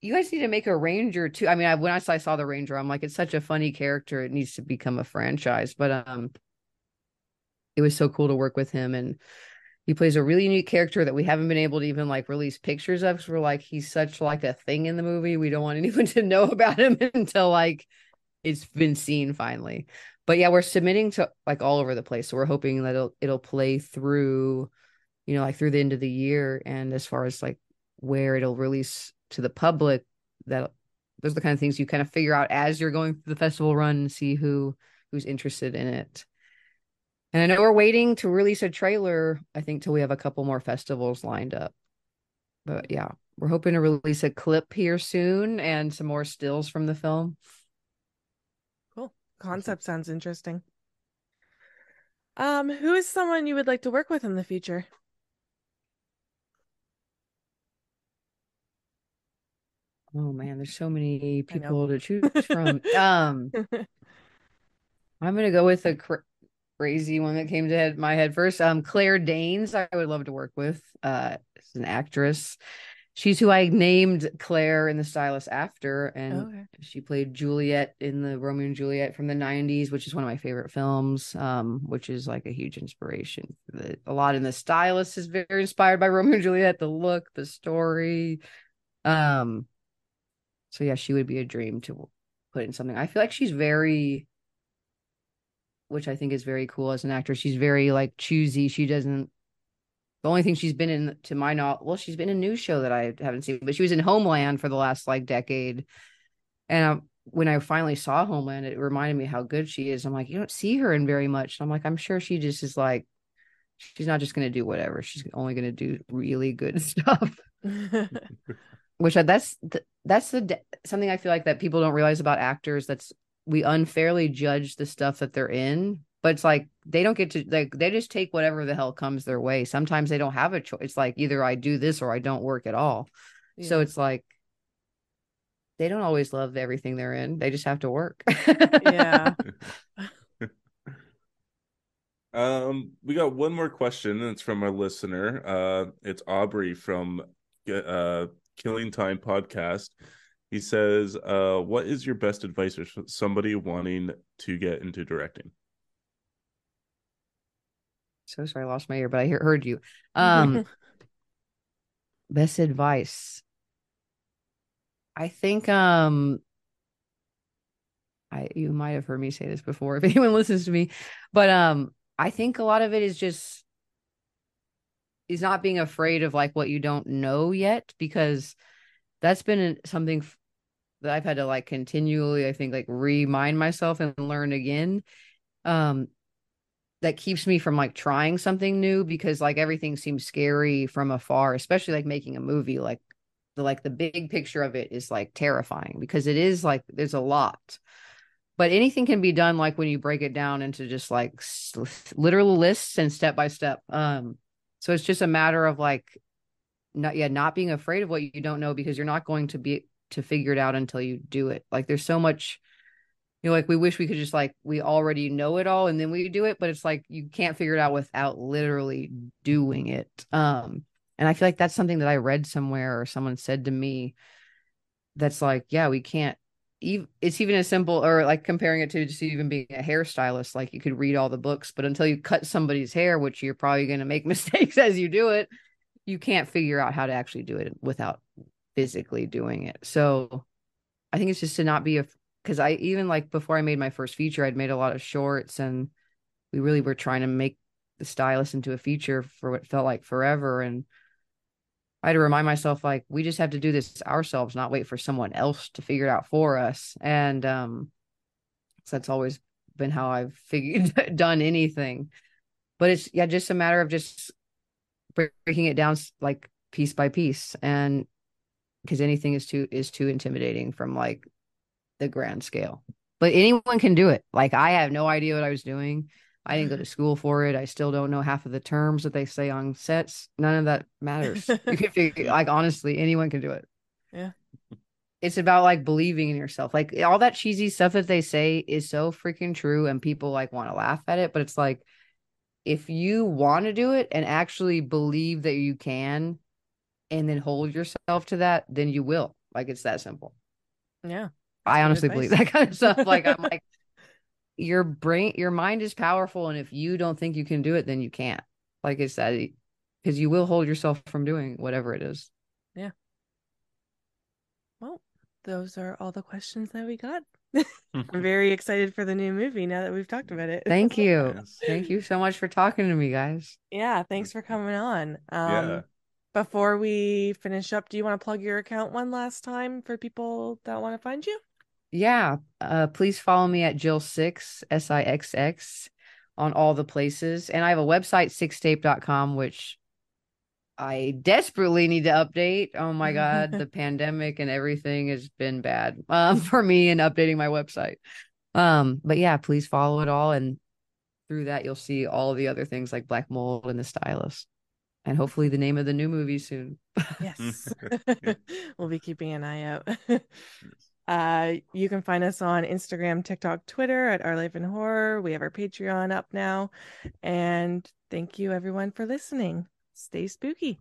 you guys need to make a ranger too. I mean, I, when I saw the ranger, I'm like, it's such a funny character. It needs to become a franchise. But um, it was so cool to work with him, and he plays a really unique character that we haven't been able to even like release pictures of because we're like he's such like a thing in the movie we don't want anyone to know about him until like it's been seen finally but yeah we're submitting to like all over the place so we're hoping that it'll it'll play through you know like through the end of the year and as far as like where it'll release to the public that those are the kind of things you kind of figure out as you're going through the festival run and see who who's interested in it and I know we're waiting to release a trailer, I think, till we have a couple more festivals lined up. But yeah, we're hoping to release a clip here soon and some more stills from the film. Cool. Concept sounds interesting. Um, who is someone you would like to work with in the future? Oh man, there's so many people to choose from. um I'm gonna go with a crazy one that came to head, my head first. Um, Claire Danes, I would love to work with. Uh, she's an actress. She's who I named Claire in the stylist after, and okay. she played Juliet in the Romeo and Juliet from the '90s, which is one of my favorite films. Um, which is like a huge inspiration. The, a lot in the stylist is very inspired by Romeo and Juliet. The look, the story. Um, so yeah, she would be a dream to put in something. I feel like she's very which I think is very cool as an actor. She's very like choosy. She doesn't. The only thing she's been in, to my knowledge, well, she's been in a new show that I haven't seen, but she was in Homeland for the last like decade. And I, when I finally saw Homeland, it reminded me how good she is. I'm like, you don't see her in very much. I'm like, I'm sure she just is like, she's not just going to do whatever. She's only going to do really good stuff. Which I, that's the, that's the something I feel like that people don't realize about actors. That's we unfairly judge the stuff that they're in but it's like they don't get to like they just take whatever the hell comes their way sometimes they don't have a choice it's like either i do this or i don't work at all yeah. so it's like they don't always love everything they're in they just have to work yeah um we got one more question and it's from our listener uh it's aubrey from uh killing time podcast he says, uh, "What is your best advice for somebody wanting to get into directing?" So sorry, I lost my ear, but I hear, heard you. Um, best advice. I think um I you might have heard me say this before if anyone listens to me, but um I think a lot of it is just is not being afraid of like what you don't know yet because that's been something that I've had to like continually I think like remind myself and learn again um that keeps me from like trying something new because like everything seems scary from afar especially like making a movie like the like the big picture of it is like terrifying because it is like there's a lot. But anything can be done like when you break it down into just like literal lists and step by step um so it's just a matter of like not yeah not being afraid of what you don't know because you're not going to be to figure it out until you do it. Like there's so much you know like we wish we could just like we already know it all and then we do it but it's like you can't figure it out without literally doing it. Um and i feel like that's something that i read somewhere or someone said to me that's like yeah we can't it's even as simple or like comparing it to just even being a hairstylist like you could read all the books but until you cut somebody's hair which you're probably going to make mistakes as you do it you can't figure out how to actually do it without physically doing it. So i think it's just to not be a because i even like before i made my first feature i'd made a lot of shorts and we really were trying to make the stylist into a feature for what felt like forever and I had to remind myself like we just have to do this ourselves, not wait for someone else to figure it out for us. And um so that's always been how I've figured done anything. But it's yeah, just a matter of just breaking it down like piece by piece and because anything is too is too intimidating from like the grand scale. But anyone can do it. Like I have no idea what I was doing. I didn't go to school for it. I still don't know half of the terms that they say on sets. None of that matters. you can figure like honestly, anyone can do it. Yeah. It's about like believing in yourself. Like all that cheesy stuff that they say is so freaking true and people like want to laugh at it, but it's like if you want to do it and actually believe that you can and then hold yourself to that, then you will. Like it's that simple. Yeah. I honestly believe that kind of stuff. Like I'm like your brain your mind is powerful and if you don't think you can do it then you can't. Like i said because you will hold yourself from doing whatever it is. Yeah. Well those are all the questions that we got. I'm very excited for the new movie now that we've talked about it. Thank you. Yes. thank you so much for talking to me guys. Yeah thanks for coming on. Um yeah. before we finish up do you want to plug your account one last time for people that want to find you yeah, uh, please follow me at Jill Sixx S I X X on all the places, and I have a website sixxtape.com which I desperately need to update. Oh my god, the pandemic and everything has been bad um, for me in updating my website. Um, but yeah, please follow it all, and through that you'll see all the other things like Black Mold and the Stylist, and hopefully the name of the new movie soon. yes, we'll be keeping an eye out. Uh, you can find us on Instagram, TikTok, Twitter at Our Life in Horror. We have our Patreon up now. And thank you everyone for listening. Stay spooky.